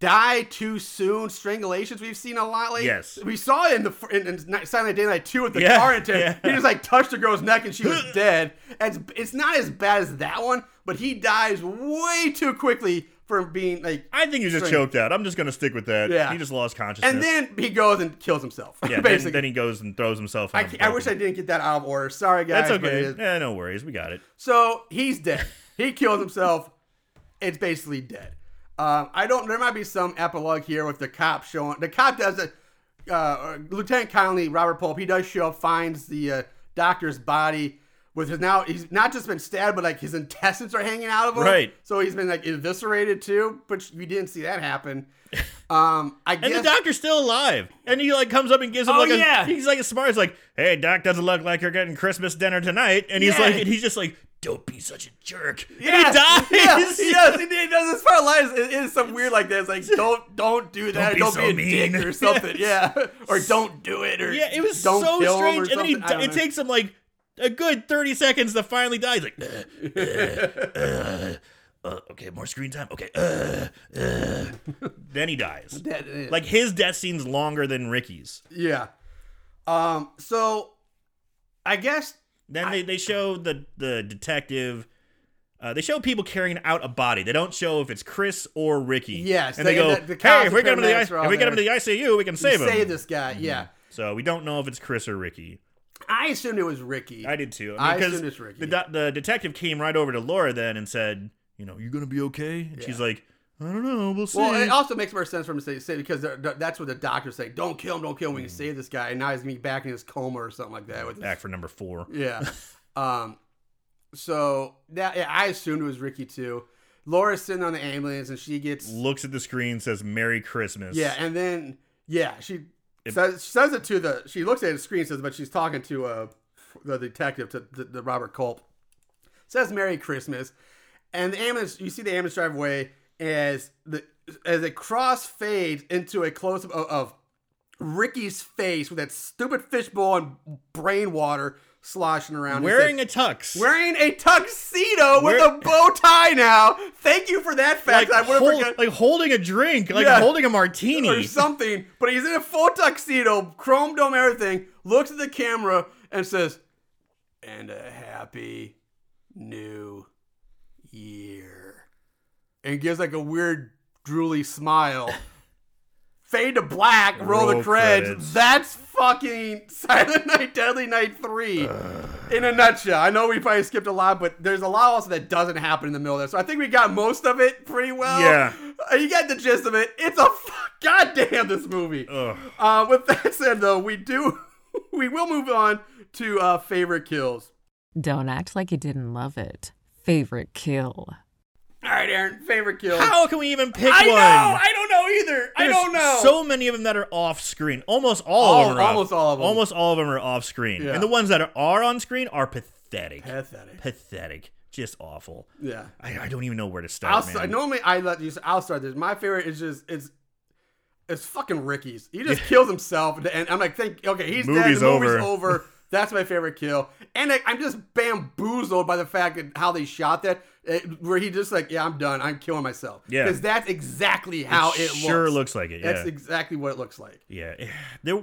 die too soon strangulations we've seen a lot lately. Yes. we saw it in the in, in Silent Night 2 with the Yeah, car incident. yeah. He just like touched the girl's neck and she was dead. And it's, it's not as bad as that one, but he dies way too quickly for being like. I think he was just Strange. choked out. I'm just gonna stick with that. Yeah. he just lost consciousness. And then he goes and kills himself. yeah, then, basically. then he goes and throws himself. I, I wish I didn't get that out of order. Sorry, guys. That's okay. Yeah, no worries. We got it. So he's dead. He kills himself. It's basically dead. Um, I don't. There might be some epilogue here with the cop showing. The cop does it. Uh, Lieutenant Connolly, Robert Pope, he does show up, finds the uh, doctor's body with his now. He's not just been stabbed, but like his intestines are hanging out of him. Right. So he's been like eviscerated too. But we didn't see that happen. Um, I And guess. the doctor's still alive. And he like comes up and gives him Oh, like a yeah. he's like as smart. He's like, hey, Doc doesn't look like you're getting Christmas dinner tonight. And he's Yeah. like and he's just like, Don't be such a jerk. Yeah, And he dies. He does. He, he does. This part of life is, some weird like that. It's like don't don't do that. be Don't be, so a mean. dick or something. Yeah, or don't do it. Or Yeah, it was don't so strange. And then he, don't it takes him like a good 30 seconds to finally die. He's like, uh, uh, uh, uh, okay, more screen time. Okay. Uh, uh. then he dies. That Like his death scene's longer than Ricky's. yeah. Um. So, I guess Then they, they show the the detective. Uh, they show people carrying out a body. They don't show if it's Chris or Ricky. Yes, and they, they- go, the- the "Hey, if we get him to the I- if we get him to the ICU, we can save him." save this guy. Yeah. So we don't know if it's Chris or Ricky. I assumed it was Ricky. I did too. I I mean, 'cause assumed it's Ricky. The, do- the detective came right over to Laura then and said, "You know, you're gonna be okay?" And she's Yeah. like, "I don't know. We'll see." well, it also makes more sense for him to say, say because they're- that's what the doctors say. Don't kill him. Don't kill him. We can save this guy. And now he's gonna be back in his coma or something like that. With his- Back for number four. Yeah. um. So that yeah, I assumed it was Ricky too. Laura's sitting on the ambulance and she gets Looks at the screen, says "Merry Christmas." yeah, and then yeah, she says she says it to the she looks at the screen says, but she's talking to uh the detective to the, the Robert Culp. Says Merry Christmas, and the ambulance you see the ambulance drive away as the as it cross fades into a close up of, of Ricky's face with that stupid fishbowl and brain water sloshing around. Wearing said, a tux. wearing a tuxedo with a bow tie now. Thank you for that fact. like, I would hold- forgotten. like holding a drink, like Yeah. holding a martini. or something, but he's in a full tuxedo, chrome dome, everything, looks at the camera and says, and a happy new year. And gives like a weird drooly smile. Fade to black, roll, the credits. credits. That's fucking Silent Night, Deadly Night 3 in a nutshell. I know we probably skipped a lot, but there's a lot also that doesn't happen in the middle of there. So I think we got most of it pretty well. Yeah. Uh, You get the gist of it. It's a a f- goddamn this movie. Uh, with that said, though, we do we will move on to uh, favorite kills. Don't act like you didn't love it. Favorite kill. All right, Aaron, favorite kill. How can we even pick I one? know. I don't know either. I don't know. So many of them that are off screen. Almost all All- of them. Are off- almost all of them. Almost all of them are off screen. Yeah. And the ones that are, on screen are pathetic. pathetic. Pathetic. Just awful. Yeah. I, I don't even know where to start. I'll man. start, normally I let you. I'll start this. My favorite is just it's it's fucking Ricky's. He just kills himself, and I'm like, think, okay, he's dead. Movie's The movie's over. over. That's my favorite kill, and like, I'm just bamboozled by the fact that how they shot that, eh, where he just like, yeah, I'm done. I'm killing myself. Yeah. because that's exactly how it, looks. sure looks. looks like it. Yeah. That's exactly what it looks like. Yeah, there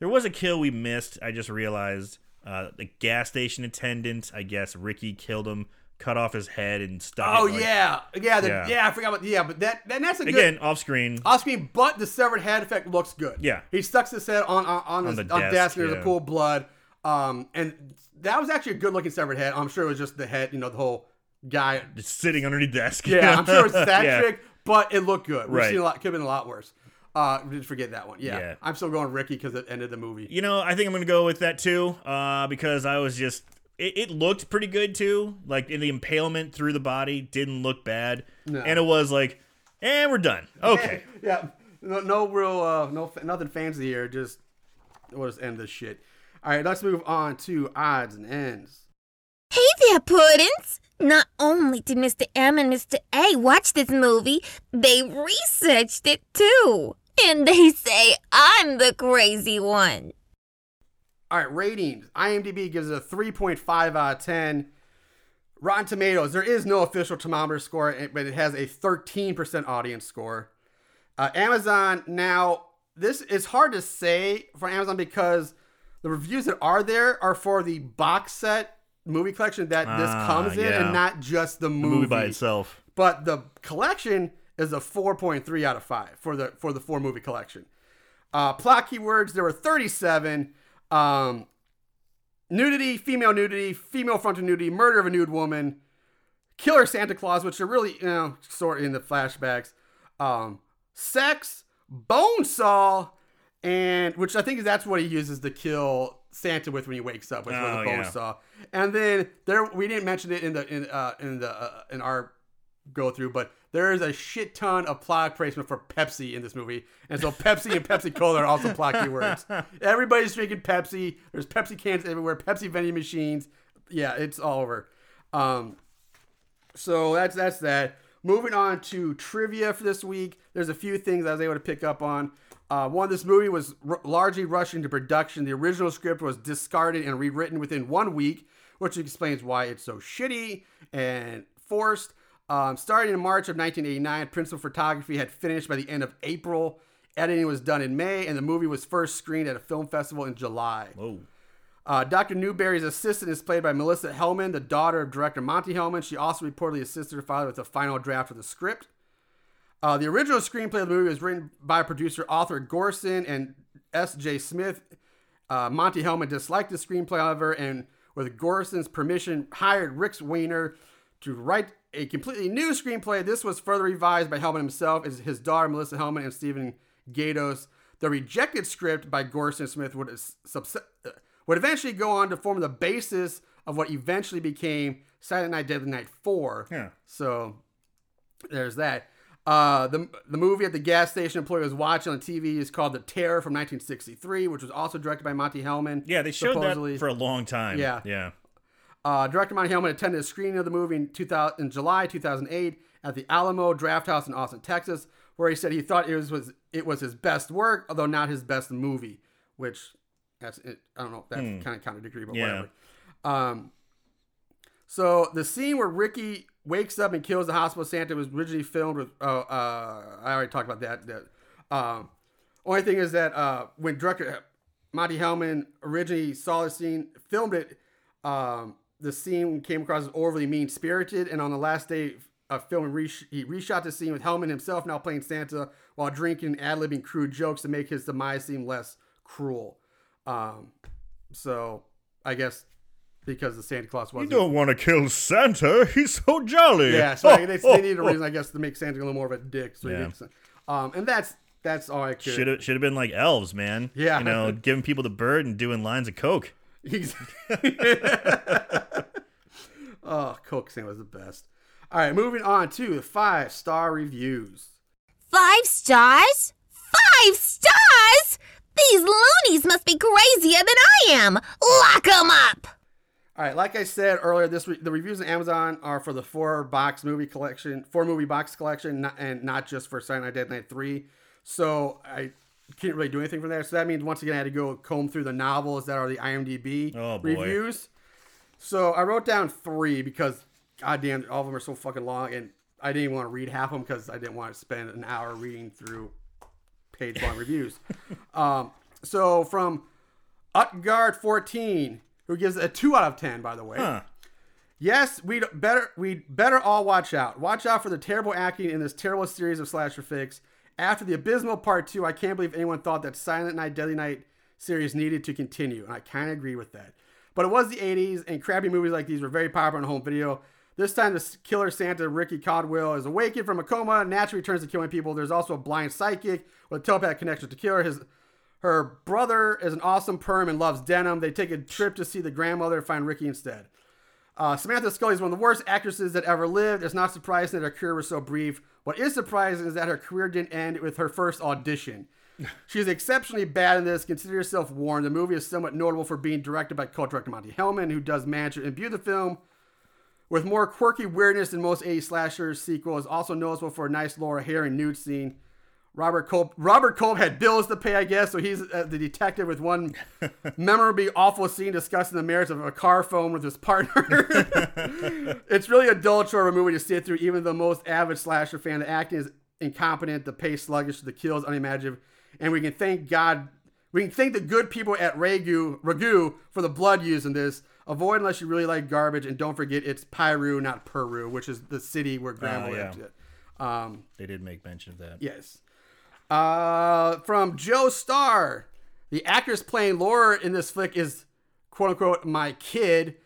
there was a kill we missed. I just realized uh, the gas station attendant. I guess Ricky killed him, cut off his head, and stuck. Oh like- yeah, yeah, the, Yeah. yeah, I forgot about yeah, but that, that that's a good Again, off screen. off screen, but the severed head effect looks good. Yeah. he stuck his head on on, on, On the, the on desk, desk, and there's a pool of blood. Um, and that was actually a good looking severed head. I'm sure it was just the head, you know, the whole guy. Just sitting underneath the desk. Yeah, I'm sure it was that Yeah. trick, but it looked good. We've Right. seen a lot, could have been a lot worse. Uh, did forget that one. Yeah, Yeah. I'm still going Ricky because it ended the movie. You know, I think I'm gonna go with that too, uh, because I was just. It, it looked pretty good too. Like in the impalement through the body, didn't look bad, No. and it was like, and we're done. Okay. yeah, no, no real, uh, no, nothing fancy here. Just we'll just end this shit. All right, let's move on to odds and ends. Hey there, Puddins! Not only did Mr. M and Mr. A watch this movie, they researched it too. And they say I'm the crazy one. All right, ratings. IMDb gives it a 3.5 out of 10. Rotten Tomatoes, there is no official thermometer score, eh, but it has a 13% audience score. Uh, Amazon, now, this is hard to say for Amazon because the reviews that are there are for the box set movie collection that this Ah, comes in yeah. and not just the The movie. movie by itself. But the collection is a 4.3 out of 5 for the for the four movie collection. Uh, plot keywords there were 37. Um, nudity, female nudity, female frontal nudity, murder of a nude woman, killer Santa Claus, which are really you know sort of in the flashbacks. Um, sex, bone saw, and which I think is that's what he uses to kill Santa with when he wakes up, with Oh, the bone yeah. saw. And then there we didn't mention it in the in uh, in the uh, in our go through, but there is a shit ton of plot placement for Pepsi in this movie, and so Pepsi and Pepsi Cola are also plot keywords. Everybody's drinking Pepsi. There's Pepsi cans everywhere. Pepsi vending machines. Yeah, it's all over. Um, so that's that's that. Moving on to trivia for this week. There's a few things I was able to pick up on. Uh, one, this movie was r- largely rushed into production. The original script was discarded and rewritten within one week, which explains why it's so shitty and forced. Um, starting in March of 1989, principal photography had finished by the end of April. Editing was done in May, and the movie was first screened at a film festival in July. Whoa. Uh, Dr. Newberry's assistant is played by Melissa Hellman, the daughter of director Monte Hellman. She also reportedly assisted her father with the final draft of the script. Uh, the original screenplay of the movie was written by producer Arthur Gorson and S.J. Smith. Uh, Monte Hellman disliked the screenplay, however, and with Gorson's permission, hired Rick Weiner to write a completely new screenplay. This was further revised by Hellman himself, as his daughter Melissa Hellman and Steven Gaydos. The rejected script by Gorson Smith would, subs- uh, would eventually go on to form the basis of what eventually became Silent Night, Deadly Night 4. Yeah. So there's that. Uh, the, the movie at the gas station employee was watching on TV is called The Terror from 1963, which was also directed by Monte Hellman. Yeah, they showed supposedly. that for a long time. Yeah. Yeah. Uh, director Monte Hellman attended a screening of the movie in, 2000, in July 2008 at the Alamo Drafthouse in Austin, Texas, where he said he thought it was, was it was his best work, although not his best movie. Which that's it, I don't know if that's kind of contradictory, but. Yeah. whatever. Um, so the scene where Ricky wakes up and kills the hospital Santa was originally filmed with. Uh, uh, I already talked about that. that um, only thing is that uh, when director Monte Hellman originally saw the scene, filmed it, um, the scene came across as overly mean spirited, and on the last day of filming, he reshot the scene with Hellman himself now playing Santa while drinking, ad libbing crude jokes to make his demise seem less cruel. Um, so I guess because the Santa Claus You wasn't. You don't want to kill Santa. He's so jolly. Yeah, so I- they, they need a reason, I guess, to make Santa a little more of a dick. So he Yeah. makes, um, and that's that's all I could. Should have should have been like elves, man. Yeah. you know, giving people the bird and doing lines of coke. He's oh, Coke Santa was the best. All right, moving on to the five star reviews. Five stars? Five stars? These loonies must be crazier than I am. Lock 'em up. All right, like I said earlier, this re- the reviews on Amazon are for the four box movie collection, four movie box collection, not, and not just for Silent Night Dead Night three. So I can't really do anything from there. So that means once again I had to go comb through the novels that are the IMDb Oh, boy. reviews. So I wrote down three because goddamn, all of them are so fucking long, and I didn't even want to read half of them because I didn't want to spend an hour reading through page long reviews. Um, so from Utgard14, who gives it a two out of ten, by the way. Huh. Yes, we'd better we'd better all watch out. Watch out for the terrible acting in this terrible series of slasher flicks. After the abysmal part two, I can't believe anyone thought that Silent Night, Deadly Night series needed to continue, and I kind of agree with that. But it was the 80s, and crappy movies like these were very popular on home video. This time, the killer Santa, Ricky Caldwell, is awakened from a coma, naturally returns to killing people. There's also a blind psychic with a telepath connection to the killer. His her brother is an awesome perm and loves denim. They take a trip to see the grandmother and find Ricky instead. Uh, Samantha Scully is one of the worst actresses that ever lived. It's not surprising that her career was so brief. What is surprising is that her career didn't end with her first audition. She is exceptionally bad in this. Consider yourself warned. The movie is somewhat notable for being directed by co-director Monte Hellman, who does manage to imbue the film with more quirky weirdness than most 80s slasher sequels. Also noticeable for a nice Laura Harring nude scene. Robert Culp, Robert Culp had bills to pay, I guess, so he's uh, the detective with one memorably awful scene discussing the merits of a car phone with his partner. it's really a dull chore of a movie to sit through, even the most avid slasher fan. The acting is incompetent, the pace sluggish, the kills unimaginative, and we can thank God. We can thank the good people at Ragu, Ragu for the blood used in this. Avoid unless you really like garbage, and don't forget it's Piru, not Peru, which is the city where Grandma Oh, yeah. lived. Um, They did make mention of that. Yes. Uh, from Joe Starr, the actress playing Laura in this flick is "quote unquote" my kid.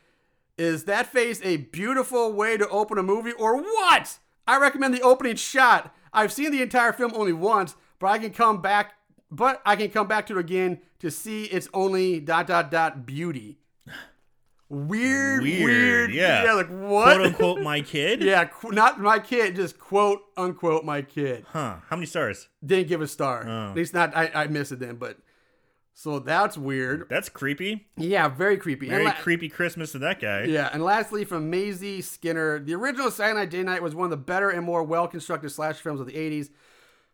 Is that face a beautiful way to open a movie, or what? I recommend the opening shot. I've seen the entire film only once, but I can come back. But I can come back to it again to see its only dot dot dot beauty. Weird, weird, Weird, yeah. yeah. Like what? Quote unquote, my kid. Yeah, qu- not my kid, just quote unquote my kid. Huh? How many stars? Didn't give a star. Oh. At least not. I, I missed it then, but so that's weird. That's creepy. Yeah, very creepy. Very la- creepy Christmas to that guy. Yeah, and lastly from Maisie Skinner, the original Silent Night Day Night was one of the better and more well constructed slasher films of the '80s,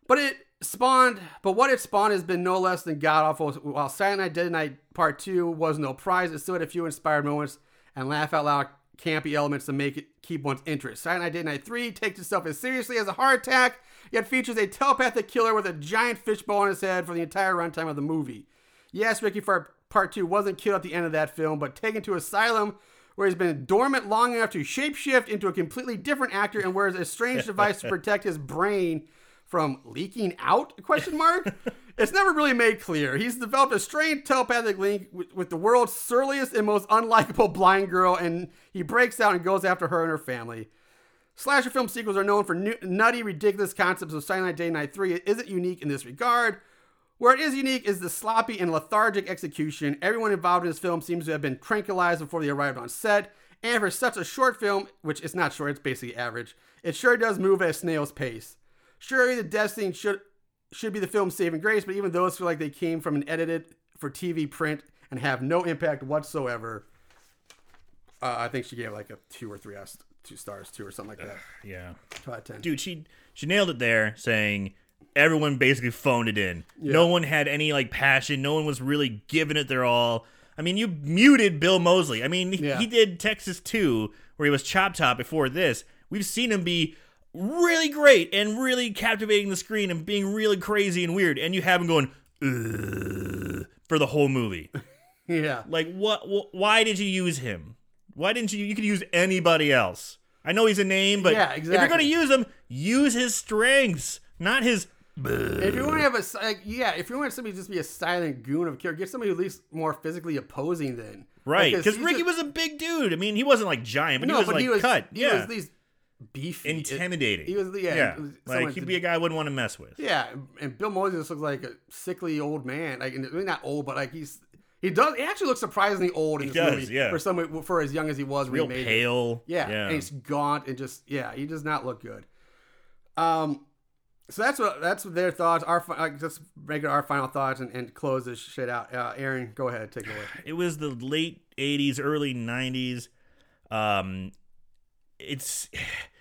but it spawned. But what if spawned has been no less than god awful. While Silent Night Dead Night Part Two was no prize, it still had a few inspired moments and laugh out loud campy elements to make it keep one's interest. Silent Night Dead Night 3 takes itself as seriously as a heart attack, yet features a telepathic killer with a giant fishbowl on his head for the entire runtime of the movie. Yes, Ricky Fart Part 2 wasn't killed at the end of that film, but taken to asylum where he's been dormant long enough to shapeshift into a completely different actor and wears a strange device to protect his brain from leaking out question mark it's never really made clear he's developed a strange telepathic link with, with the world's surliest and most unlikable blind girl and he breaks out and goes after her and her family slasher film sequels are known for nu- nutty ridiculous concepts of silent night day night 3 it isn't unique in this regard where it is unique is the sloppy and lethargic execution. Everyone involved in this film seems to have been tranquilized before they arrived on set. And for such a short film, which is not short, it's basically average, it sure does move at a snail's pace. Surely the death scene should should be the film's saving grace, but even those feel like they came from an edited for TV print and have no impact whatsoever. Uh, I think she gave like a two or three out- two stars, two or something like that. Yeah. Of ten. Dude, she she nailed it there, saying everyone basically phoned it in. No one had any like passion. No one was really giving it their all. I mean, you muted Bill Moseley. I mean, he- Yeah. he did Texas 2, where he was Chop Top before this. We've seen him be really great and really captivating the screen and being really crazy and weird. And you have him going, "Ugh," for the whole movie. Yeah. Like, what? Wh- why did you use him? Why didn't you? You could use anybody else. I know he's a name, but Yeah, if you're going to use him, use his strengths, not his. If you want to have a like, yeah, if you want somebody to just be a silent goon of a character, get somebody who at least more physically opposing than Right, because Ricky just- was a big dude. I mean, he wasn't like giant, but no, he was but like he was cut. He yeah, was least beefy, intimidating. He was yeah, yeah. was like he'd to- be a guy I wouldn't want to mess with. Yeah, and Bill Moseley looks like a sickly old man. Like, and- I mean, not old, but like he's he does. He actually looks surprisingly old in He this does, movie. yeah. For some, for as young as he was, when Real pale. Yeah, yeah. and he's gaunt and just yeah, he does not look good. Um, so that's what that's their thoughts. Our like, make it our final thoughts and, and close this shit out. Uh, Aaron, go ahead, take it away. it was the late 80s early 90s um it's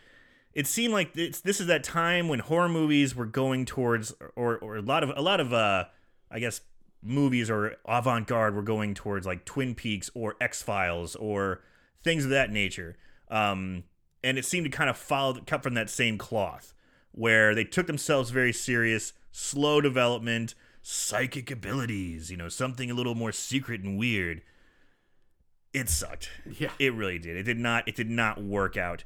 it seemed like it's, this is that time when horror movies were going towards or or a lot of a lot of uh i guess movies or avant-garde were going towards like twin peaks or x-files or things of that nature um and it seemed to kind of follow cut from that same cloth where they took themselves very serious slow development psychic abilities you know something a little more secret and weird it sucked. Yeah. It really did. It did not. It did not work out.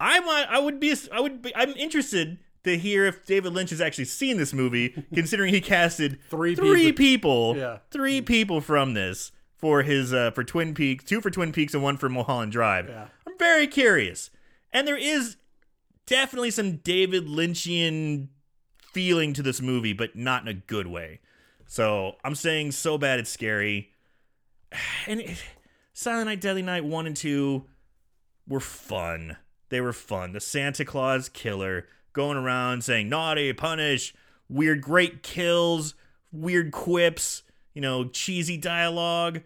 I want. I would be. I would be. I'm interested to hear if David Lynch has actually seen this movie, considering he casted Three three people. people. Yeah. Three people from this for his uh, for Twin Peaks, two for Twin Peaks and one for Mulholland Drive. Yeah. I'm very curious, and there is definitely some David Lynchian feeling to this movie, but not in a good way. So I'm saying so bad it's scary. And it, Silent Night, Deadly Night 1 and 2 were fun. They were fun. The Santa Claus killer going around saying naughty, punish, weird, great kills, weird quips, you know, cheesy dialogue.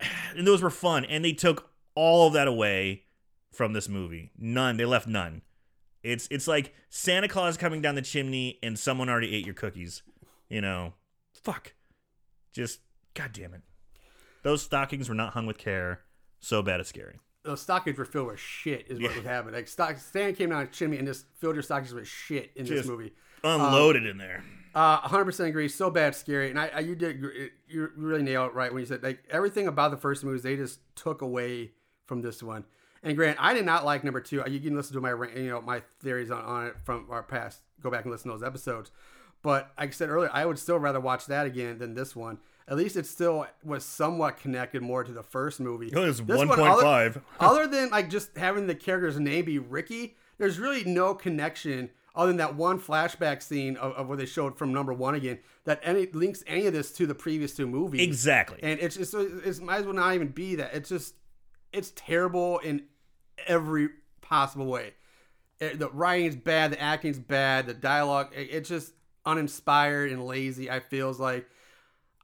And those were fun. And they took all of that away from this movie. None. They left none. It's it's like Santa Claus coming down the chimney and someone already ate your cookies. You know, fuck. Just god damn it. Those stockings were not hung with care. So bad it's scary. Those stockings were filled with shit. Is what Yeah. was happening. Like stock, Stan came down a chimney and just filled your stockings with shit in this Just- movie. Unloaded in there. Uh, 100% agree. So bad, scary. And I, I you did you really nailed it right when you said like everything about the first movies they just took away from this one. And Grant, I did not like number two. You can listen to my you know my theories on, on it from our past. Go back and listen to those episodes. But like I said earlier, I would still rather watch that again than this one. At least it still was somewhat connected more to the first movie. It was one, 1.5. Other, other than like just having the character's name be Ricky, there's really no connection other than that one flashback scene of, of where they showed from number one again that any links any of this to the previous two movies. Exactly. And it's just it might as well not even be that. It's just it's terrible in every possible way. It- the writing's bad, the acting's bad, the dialogue it- it's just uninspired and lazy. I feels like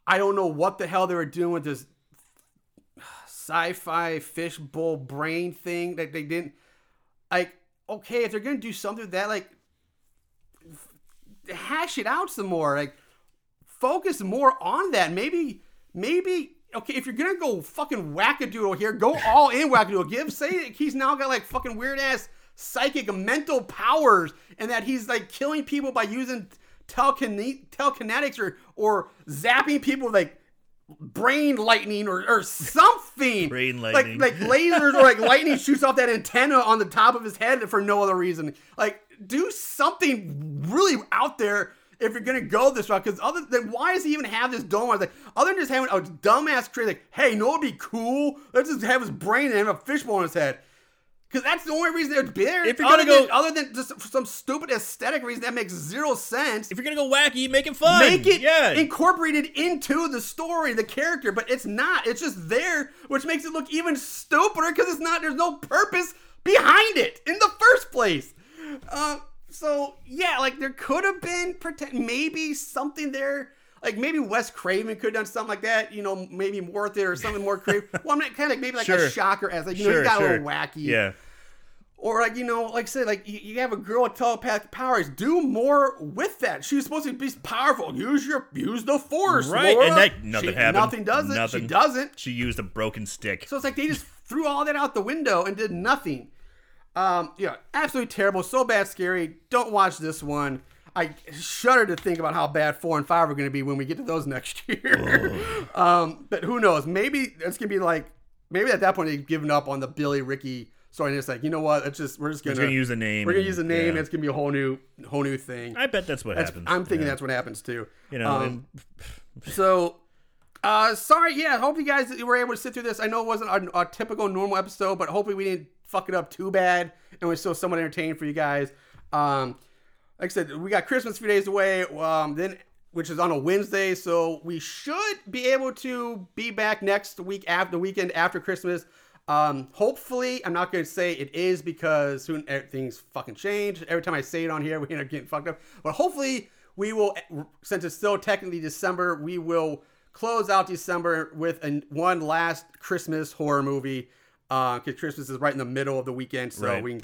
I don't know what the hell they were doing with this sci-fi fishbowl brain thing that they didn't like. Okay, if they're gonna do something that, like hash it out some more. Like focus more on that. Maybe, maybe okay. If you're gonna go fucking wackadoodle here, go all in wackadoodle. Give say he's now got like fucking weird ass psychic mental powers, and that he's like killing people by using telekine- telekinetics or or zapping people with like brain lightning or, or something. Brain Like- lightning. Like, like lasers or like lightning shoots off that antenna on the top of his head for no other reason. Like do something really out there if you're gonna go this route. Because other than why does he even have this dome? I was like, other than just having a dumbass crazy like, hey, you know what'd be cool? Let's just have his brain and have a fishbowl in his head. Because that's the only reason they're there. If you're other gonna than, go- other than just for some stupid aesthetic reason that makes zero sense if you're gonna go wacky, make it fun. make it yeah. incorporated into the story, the character, but it's not. It's just there, which makes it look even stupider because it's not. There's no purpose behind it in the first place. Uh, so yeah, like there could have been pretend maybe something there. Like maybe Wes Craven could have done something like that, you know, maybe more there or something more creative. well, I'm not kind of maybe like Sure. a shocker as like you know sure, he got sure. a little wacky. Yeah. Or like you know, like I said, like you, you have a girl with telepathic powers. Do more with that. She's supposed to be powerful. Use your use the force. Right, Laura. and that- nothing She- happened. Nothing does it. She Nothing. doesn't. She used a broken stick. So it's like they just threw all that out the window and did nothing. Um, yeah, absolutely terrible. So bad, scary. Don't watch this one. I shudder to think about how bad four and five are going to be when we get to those next year. um, but who knows? Maybe it's going to be like maybe at that point they've given up on the Billy Ricky story. And it's like you know what? It's just we're just going gonna use the name We're going to use the name. yeah. and It's going to be a whole new whole new thing. I bet that's what That's- happens. I'm thinking Yeah. that's what happens too. You know, Um, and- so, uh, sorry. Yeah, hope you guys were able to sit through this. I know it wasn't a, a typical normal episode, but hopefully we didn't fuck it up too bad, and we're still somewhat entertained for you guys. Um, like I said, we got Christmas a few days away. Um, then which is on a Wednesday, so we should be able to be back next week after the weekend after Christmas. Um, hopefully, I'm not going to say it is because soon things fucking change. Every time I say it on here, we end up getting fucked up. But hopefully, we will, since it's still technically December, we will close out December with an, one last Christmas horror movie. Because Christmas is right in the middle of the weekend, so Right. we,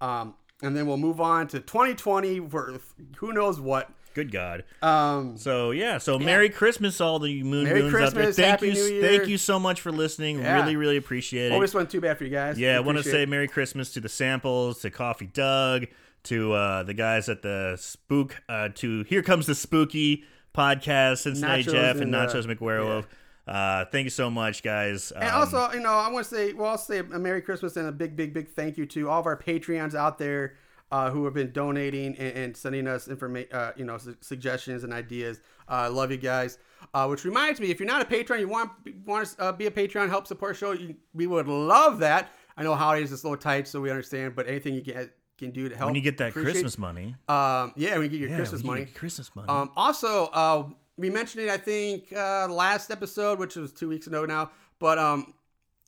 um, and then we'll move on to 2020 for who knows what. good God. Um, So yeah, so Merry Christmas, all the Moon Merry Moons out there. Christmas, Thank Happy you, New Year. thank you so much for listening. Yeah. Really, really appreciate it. this wasn't too bad for you guys. Yeah, I want to say. Merry Christmas to the samples, to Coffee Doug, to uh, the guys at the Spook, uh, to Here Comes the Spooky podcast, Cincinnati Nachos Jeff and and, uh, Nachos McWerewolf. Uh, thank you so much, guys. And Um, also, you know, I want to say, well, I'll say a Merry Christmas and a big, big, big thank you to all of our Patreons out there uh, who have been donating and, and sending us information, uh, you know, su- suggestions and ideas. I uh, love you guys. Uh, which reminds me, if you're not a patron, you want want to uh, be a patron, help support the show, you, we would love that. I know holidays is a little tight, so we understand, but anything you can can do to help. when you get that Christmas money, um, yeah, when you get your yeah, Christmas when you money. Christmas money. Um, also, uh, we mentioned it, I think, uh, last episode, which was two weeks ago now. But um,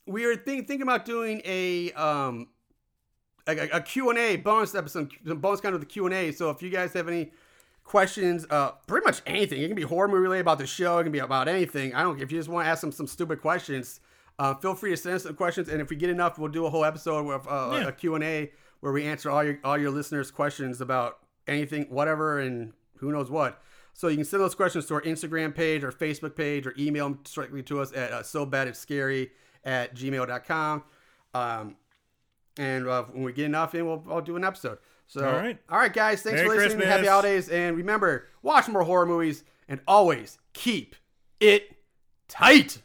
we were think, thinking about doing a um, a, a- a Q&A bonus episode, some bonus kind of the Q&A. So if you guys have any questions, uh, pretty much anything, it can be horror movie related about the show, it can be about anything. I don't. If you just want to ask them some stupid questions, uh, feel free to send us some questions, and if we get enough, we'll do a whole episode with uh, Yeah. a Q&A where we answer all your all your listeners' questions about anything, whatever, and who knows what. So you can send those questions to our Instagram page or Facebook page or email them directly to us at uh, so bad it's scary at gmail.com. Um, and uh, when we get enough in, we'll, I'll do an episode. So, All right. all right, guys, thanks Merry for listening. Christmas. Happy holidays, and remember, watch more horror movies, and always keep it tight.